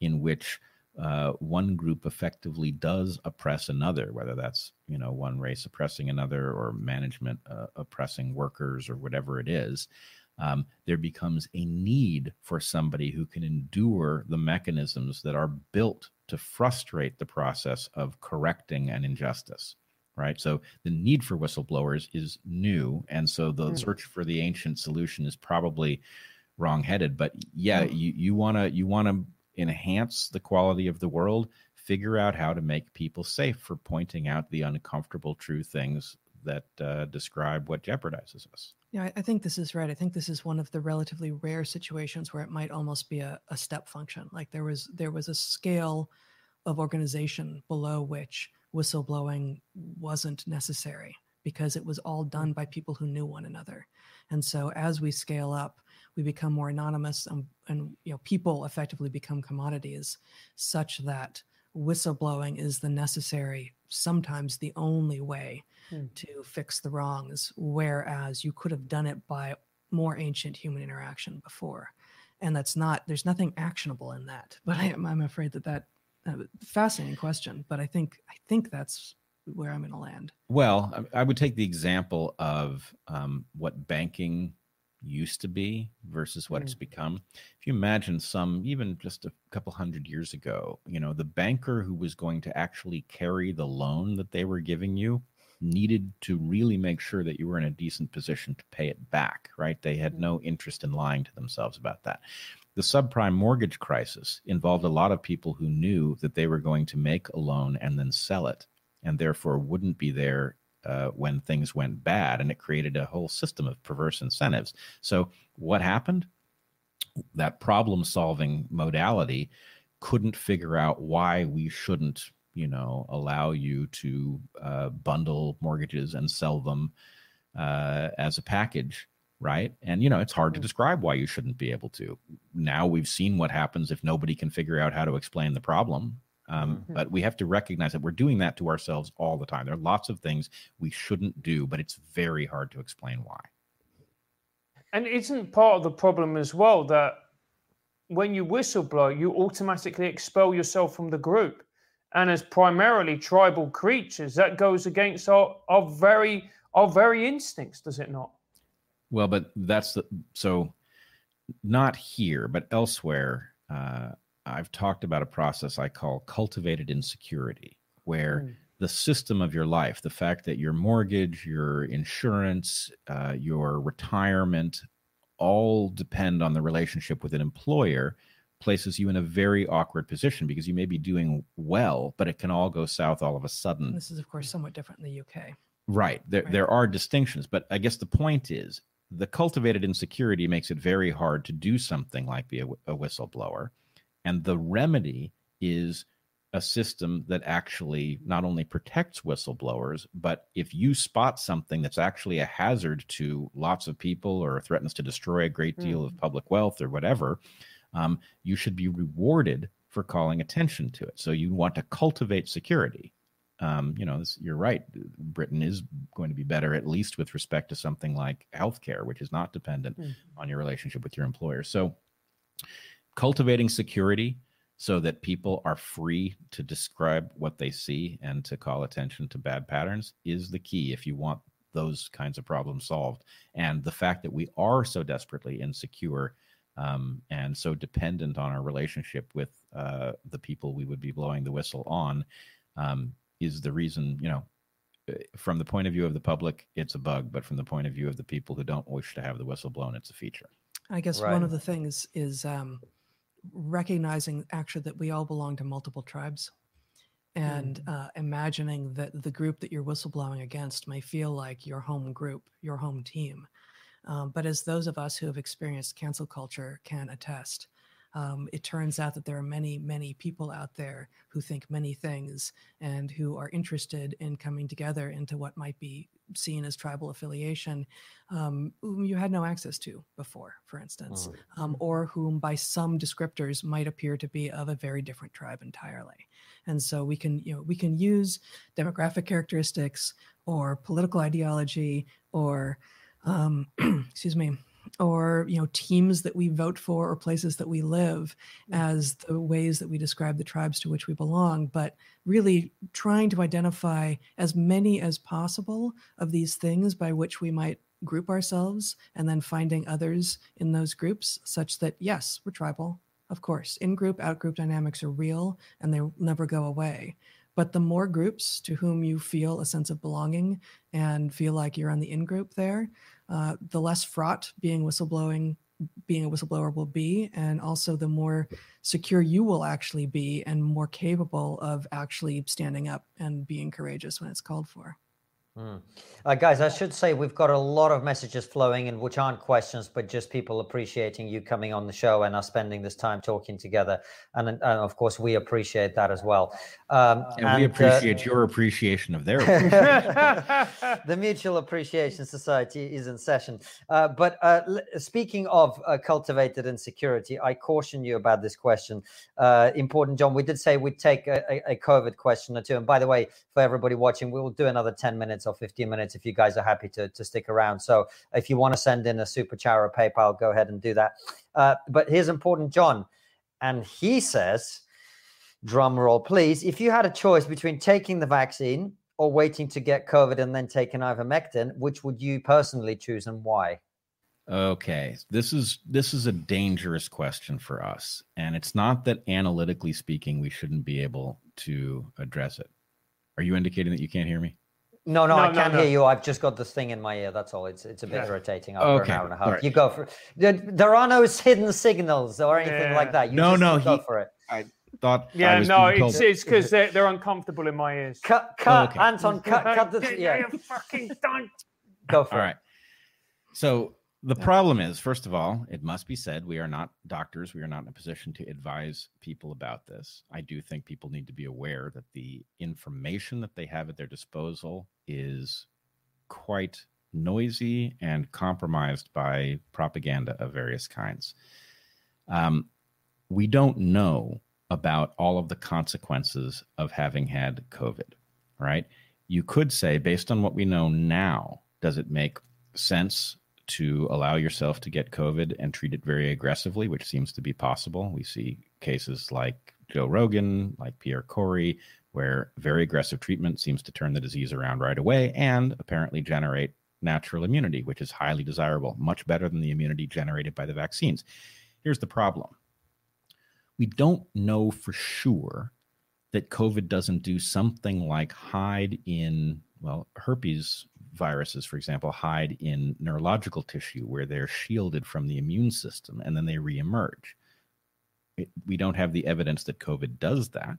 in which uh, one group effectively does oppress another, whether that's you know one race oppressing another or management uh, oppressing workers or whatever it is, um, there becomes a need for somebody who can endure the mechanisms that are built to frustrate the process of correcting an injustice right so the need for whistleblowers is new and so the mm. search for the ancient solution is probably wrongheaded but yeah mm. you you want to you want to enhance the quality of the world figure out how to make people safe for pointing out the uncomfortable true things that uh, describe what jeopardizes us yeah, I think this is right. I think this is one of the relatively rare situations where it might almost be a, a step function. Like there was there was a scale of organization below which whistleblowing wasn't necessary because it was all done by people who knew one another. And so as we scale up, we become more anonymous and, and you know people effectively become commodities such that whistleblowing is the necessary sometimes the only way mm. to fix the wrongs whereas you could have done it by more ancient human interaction before and that's not there's nothing actionable in that but I, am i'm afraid that that uh, fascinating question but i think i think that's where i'm going to land well I, I, would take the example of um, what banking used to be versus what mm. it's become if you imagine some even just a couple hundred years ago you know the banker who was going to actually carry the loan that they were giving you needed to really make sure that you were in a decent position to pay it back, right? They had no mm-hmm. interest in lying to themselves about that. The subprime mortgage crisis involved a lot of people who knew that they were going to make a loan and then sell it, and therefore wouldn't be there uh, when things went bad. And it created a whole system of perverse incentives. So, what happened? That problem solving modality couldn't figure out why we shouldn't you know allow you to uh, bundle mortgages and sell them uh, as a package right and you know it's hard to mm. describe why you shouldn't be able to now we've seen what happens if nobody can figure out how to explain the problem um, mm-hmm. but we have to recognize that we're doing that to ourselves all the time there are lots of things we shouldn't do but it's very hard to explain why and isn't part of the problem as well that when you whistleblow you automatically expel yourself from the group and as primarily tribal creatures, that goes against our, our very our very instincts, does it not? Well, but that's the so not here, but elsewhere. Uh, I've talked about a process I call cultivated insecurity, where mm. the system of your life, the fact that your mortgage, your insurance, uh, your retirement, all depend on the relationship with an employer places you in a very awkward position because you may be doing well, but it can all go south all of a sudden. This is, of course, somewhat different in the UK. Right. There, right. there are distinctions, but I guess the point is the cultivated insecurity makes it very hard to do something like be a, a whistleblower. And the remedy is a system that actually not only protects whistleblowers, but if you spot something that's actually a hazard to lots of people or threatens to destroy a great deal mm. of public wealth or whatever, um, you should be rewarded for calling attention to it. So you want to cultivate security. Um, you know, this, you're right. Britain is going to be better, at least with respect to something like healthcare, which is not dependent mm. on your relationship with your employer. So, cultivating security so that people are free to describe what they see and to call attention to bad patterns is the key if you want those kinds of problems solved. And the fact that we are so desperately insecure um, and so dependent on our relationship with uh, the people we would be blowing the whistle on um, is the reason you know uh, from the point of view of the public it's a bug but from the point of view of the people who don't wish to have the whistle blown it's a feature i guess right. one of the things is um, recognizing actually that we all belong to multiple tribes and mm. uh, imagining that the group that you're whistleblowing against may feel like your home group your home team um, but as those of us who have experienced cancel culture can attest, um, it turns out that there are many, many people out there who think many things and who are interested in coming together into what might be seen as tribal affiliation, um, whom you had no access to before, for instance, um, or whom by some descriptors might appear to be of a very different tribe entirely. And so we can, you know, we can use demographic characteristics or political ideology or um, (clears throat) excuse me, or you know teams that we vote for or places that we live mm. as the ways that we describe the tribes to which we belong but really trying to identify as many as possible of these things by which we might group ourselves and then finding others in those groups such that yes we're tribal of course in group out group dynamics are real and they will never go away but the more groups to whom you feel a sense of belonging and feel like you're on the in group there uh, the less fraught being whistleblowing being a whistleblower will be and also the more secure you will actually be and more capable of actually standing up and being courageous when it's called for Mm. Uh, guys, I should say we've got a lot of messages flowing in, which aren't questions, but just people appreciating you coming on the show and us spending this time talking together. And, and of course, we appreciate that as well. Um, and, and, we uh, appreciate uh, your appreciation of their. (laughs) appreciation. the Mutual Appreciation Society is in session. Uh, but uh, speaking of uh, cultivated insecurity, I caution you about this question. important, John. We did say we'd take a, a, COVID question or two. And by the way, for everybody watching, we will do another 10 minutes or 15 minutes if you guys are happy to, to stick around. So if you want to send in a super chat or PayPal, go ahead and do that. Uh, but here's important, John. And he says, drum roll, please. If you had a choice between taking the vaccine or waiting to get COVID and then taking ivermectin, which would you personally choose and why? Okay, this is this is a dangerous question for us, and it's not that analytically speaking we shouldn't be able to address it. Are you indicating that you can't hear me? No, no, no I can't no, no. hear you. I've just got this thing in my ear. That's all. It's it's a bit yeah. irritating after okay. an hour and a half. Right. You go for there, there are no (laughs) hidden signals or anything yeah. like that. You no, no, go he, for it. I thought. Yeah, no, it's it's because they're, they're uncomfortable in my ears. Cut, cut, oh, okay. Anton, cut, cut the. (laughs) Yeah, fucking don't. Go for all it. Right. So the problem is, first of all, it must be said, we are not doctors. We are not in a position to advise people about this. I do think people need to be aware that the information that they have at their disposal is quite noisy and compromised by propaganda of various kinds. Um, we don't know about all of the consequences of having had COVID, right? You could say, based on what we know now, does it make sense to allow yourself to get COVID and treat it very aggressively, which seems to be possible. We see cases like Joe Rogan, like Pierre Kory, where very aggressive treatment seems to turn the disease around right away and apparently generate natural immunity, which is highly desirable, much better than the immunity generated by the vaccines. Here's the problem we don't know for sure that COVID doesn't do something like hide in, well, herpes viruses, for example, hide in neurological tissue where they're shielded from the immune system and then they reemerge. It, we don't have the evidence that COVID does that,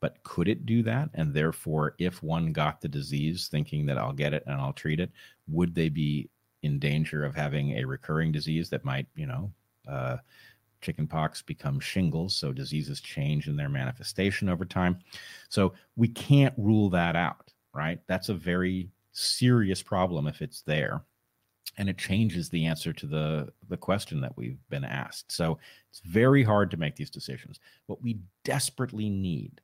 but could it do that? And therefore, if one got the disease thinking that I'll get it and I'll treat it, would they be in danger of having a recurring disease that might, you know, uh, chickenpox become shingles? So diseases change in their manifestation over time. So we can't rule that out, right? That's a very serious problem if it's there and it changes the answer to the the question that we've been asked so it's very hard to make these decisions what we desperately need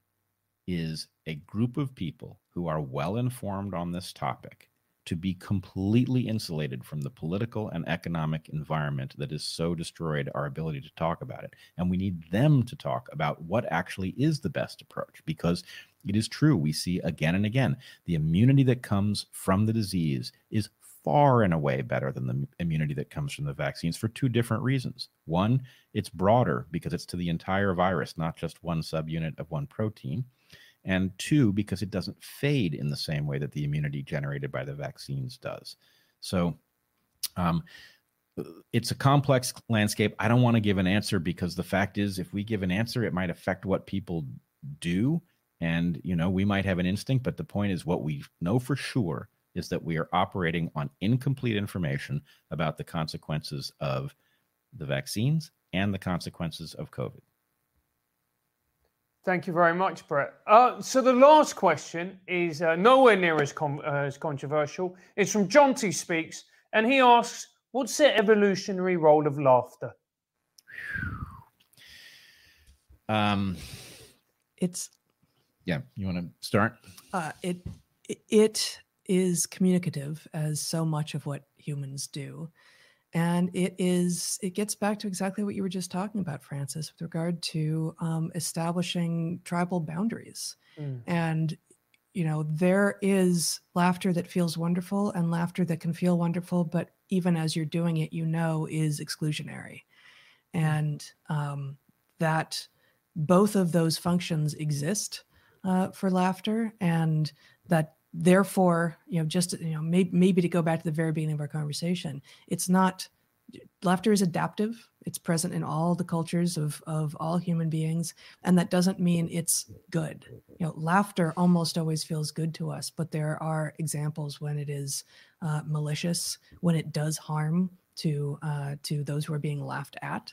is a group of people who are well informed on this topic to be completely insulated from the political and economic environment that has so destroyed our ability to talk about it. And we need them to talk about what actually is the best approach because it is true. We see again and again the immunity that comes from the disease is far and away better than the immunity that comes from the vaccines for two different reasons. One, it's broader because it's to the entire virus, not just one subunit of one protein and two, because it doesn't fade in the same way that the immunity generated by the vaccines does. So, um, it's a complex landscape. I don't want to give an answer because the fact is, if we give an answer, it might affect what people do. And, you know, we might have an instinct, but the point is what we know for sure is that we are operating on incomplete information about the consequences of the vaccines and the consequences of COVID. Thank you very much, Bret. Uh, so the last question is uh, nowhere near as, com- uh, as controversial. It's from John T. Speaks, and he asks, "What's the evolutionary role of laughter?" Um, it's yeah. You want to start? Uh, it it is communicative, as so much of what humans do and it is it gets back to exactly what you were just talking about francis with regard to um, establishing tribal boundaries mm. and you know there is laughter that feels wonderful and laughter that can feel wonderful but even as you're doing it you know is exclusionary mm. and um, that both of those functions exist uh, for laughter and that therefore you know just you know maybe, maybe to go back to the very beginning of our conversation it's not laughter is adaptive. It's present in all the cultures of, of all human beings. And that doesn't mean it's good. You know, laughter almost always feels good to us, but there are examples when it is uh, malicious, when it does harm to uh, to those who are being laughed at.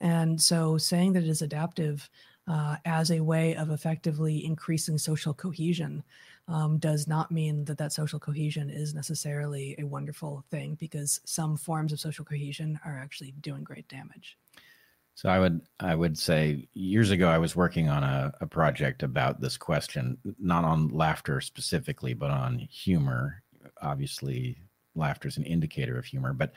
And so saying that it is adaptive uh, as a way of effectively increasing social cohesion um, does not mean that that social cohesion is necessarily a wonderful thing because some forms of social cohesion are actually doing great damage. So I would I would say years ago I was working on a, a project about this question, not on laughter specifically, but on humor. Obviously, laughter is an indicator of humor, but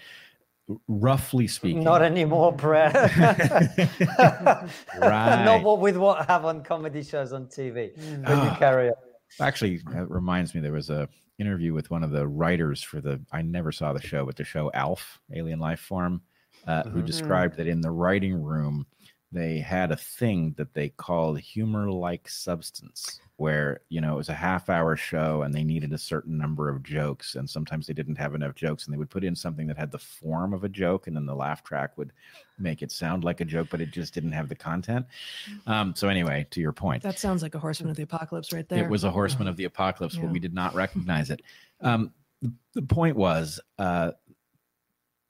roughly speaking not anymore Brad. (laughs) right not what with what have on comedy shows on tv but you Ah. carry on Actually, it reminds me there was a interview with one of the writers for the I never saw the show, but the show Alf, Alien Life Form, uh, who Mhm. described that in the writing room they had a thing that they called humor-like substance, where you know it was a half-hour show and they needed a certain number of jokes, and sometimes they didn't have enough jokes, and they would put in something that had the form of a joke, and then the laugh track would make it sound like a joke, but it just didn't have the content. Um, so anyway, to your point, That sounds like a horseman of the apocalypse right there. it was a horseman of the apocalypse, but we did not recognize it. Um, the, the point was uh,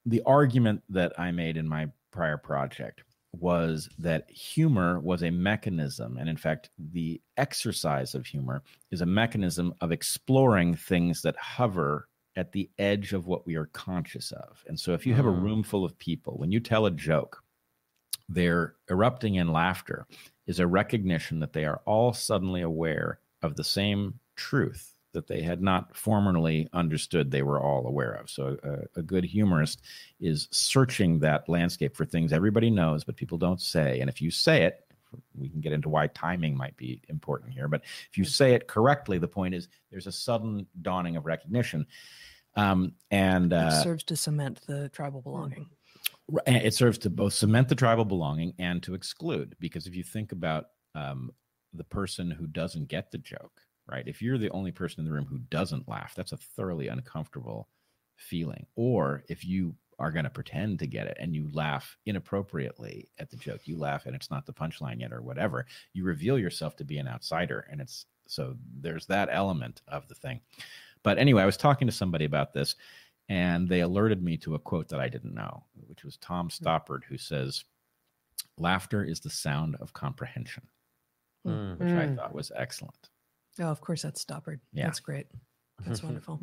the argument that I made in my prior project was that humor was a mechanism, and in fact, the exercise of humor is a mechanism of exploring things that hover at the edge of what we are conscious of. And so, if you have a Mm. room full of people, when you tell a joke, they're erupting in laughter is a recognition that they are all suddenly aware of the same truth that they had not formerly understood they were all aware of. So, a, a good humorist is searching that landscape for things everybody knows, but people don't say. And if you say it, we can get into why timing might be important here. But if you say it correctly, the point is there's a sudden dawning of recognition. Um, and it uh, serves to cement the tribal belonging. It serves to both cement the tribal belonging and to exclude because if you think about um, the person who doesn't get the joke right if you're the only person in the room who doesn't laugh that's a thoroughly uncomfortable feeling or if you are going to pretend to get it and you laugh inappropriately at the joke you laugh and it's not the punchline yet or whatever you reveal yourself to be an outsider and it's so there's that element of the thing but anyway i was talking to somebody about this and they alerted me to a quote that I didn't know, which was Tom Stoppard, who says, Laughter is the sound of comprehension, Mm. which I Mm. thought was excellent. Oh, of course, that's Stoppard. Yeah. That's great. That's (laughs) wonderful.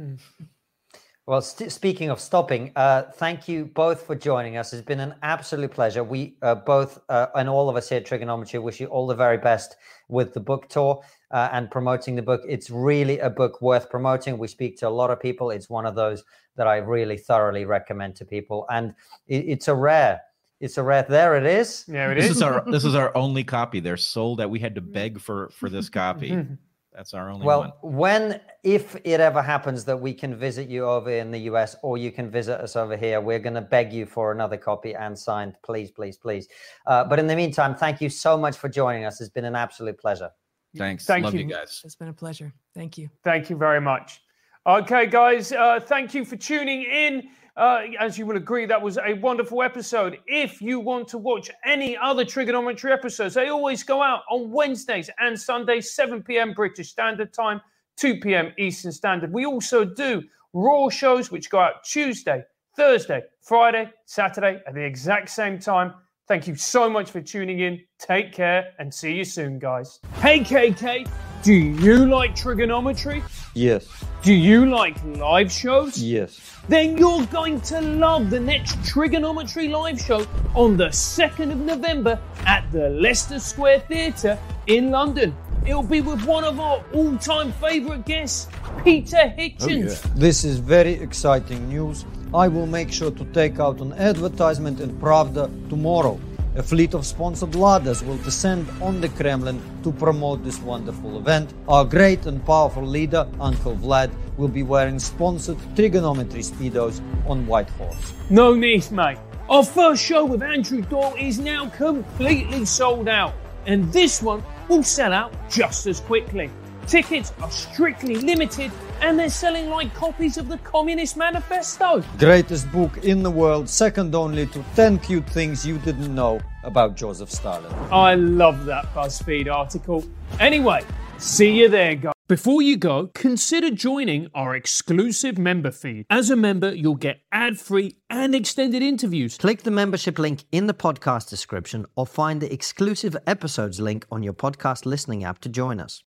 Well, st- speaking of stopping, uh, thank you both for joining us. It's been an absolute pleasure. We uh, both, uh, and all of us here at TRIGGERnometry, wish you all the very best with the book tour uh, and promoting the book. It's really a book worth promoting. We speak to a lot of people. It's one of those that I really thoroughly recommend to people, and it, it's a rare. It's a rare. There it is. Yeah, it This is. is our this is (laughs) our only copy. They're sold out. We had to beg for for this copy. That's our only Well, one. when, if it ever happens that we can visit you over in the US or you can visit us over here, we're going to beg you for another copy and signed. Please, please, please. Uh, but in the meantime, thank you so much for joining us. It's been an absolute pleasure. Thanks. Thank Love you. you. guys. It's been a pleasure. Thank you. Thank you very much. Okay, guys, uh, thank you for tuning in. Uh, as you will agree, that was a wonderful episode. If you want to watch any other TRIGGERnometry episodes, they always go out on Wednesdays and Sundays, 7 p.m. British Standard Time, 2 p.m. Eastern Standard. We also do Raw shows, which go out Tuesday, Thursday, Friday, Saturday at the exact same time. Thank you so much for tuning in. Take care and see you soon, guys. Hey, KK, do you like TRIGGERnometry? Yes, Do you like live shows? yes. Then you're going to love the next TRIGGERnometry live show on the 2nd of November at the Leicester Square Theatre in London. It'll be with one of our all time favourite guests, Peter Hitchens. Oh, this is very exciting news. I will make sure to take out an advertisement in Pravda tomorrow. A fleet of sponsored ladders will descend on the Kremlin to promote this wonderful event. Our great and powerful leader, Uncle Vlad, will be wearing sponsored TRIGGERnometry speedos on White Horse. No need, mate. Our first show with Andrew Doyle is now completely sold out, and this one will sell out just as quickly. Tickets are strictly limited and they're selling like copies of the Communist Manifesto. Greatest book in the world, second only to 10 cute things you didn't know about Joseph Stalin. I love that BuzzFeed article. Anyway, see you there, guys. Before you go, consider joining our exclusive member feed. As a member, you'll get ad free and extended interviews. Click the membership link in the podcast description or find the exclusive episodes link on your podcast listening app to join us.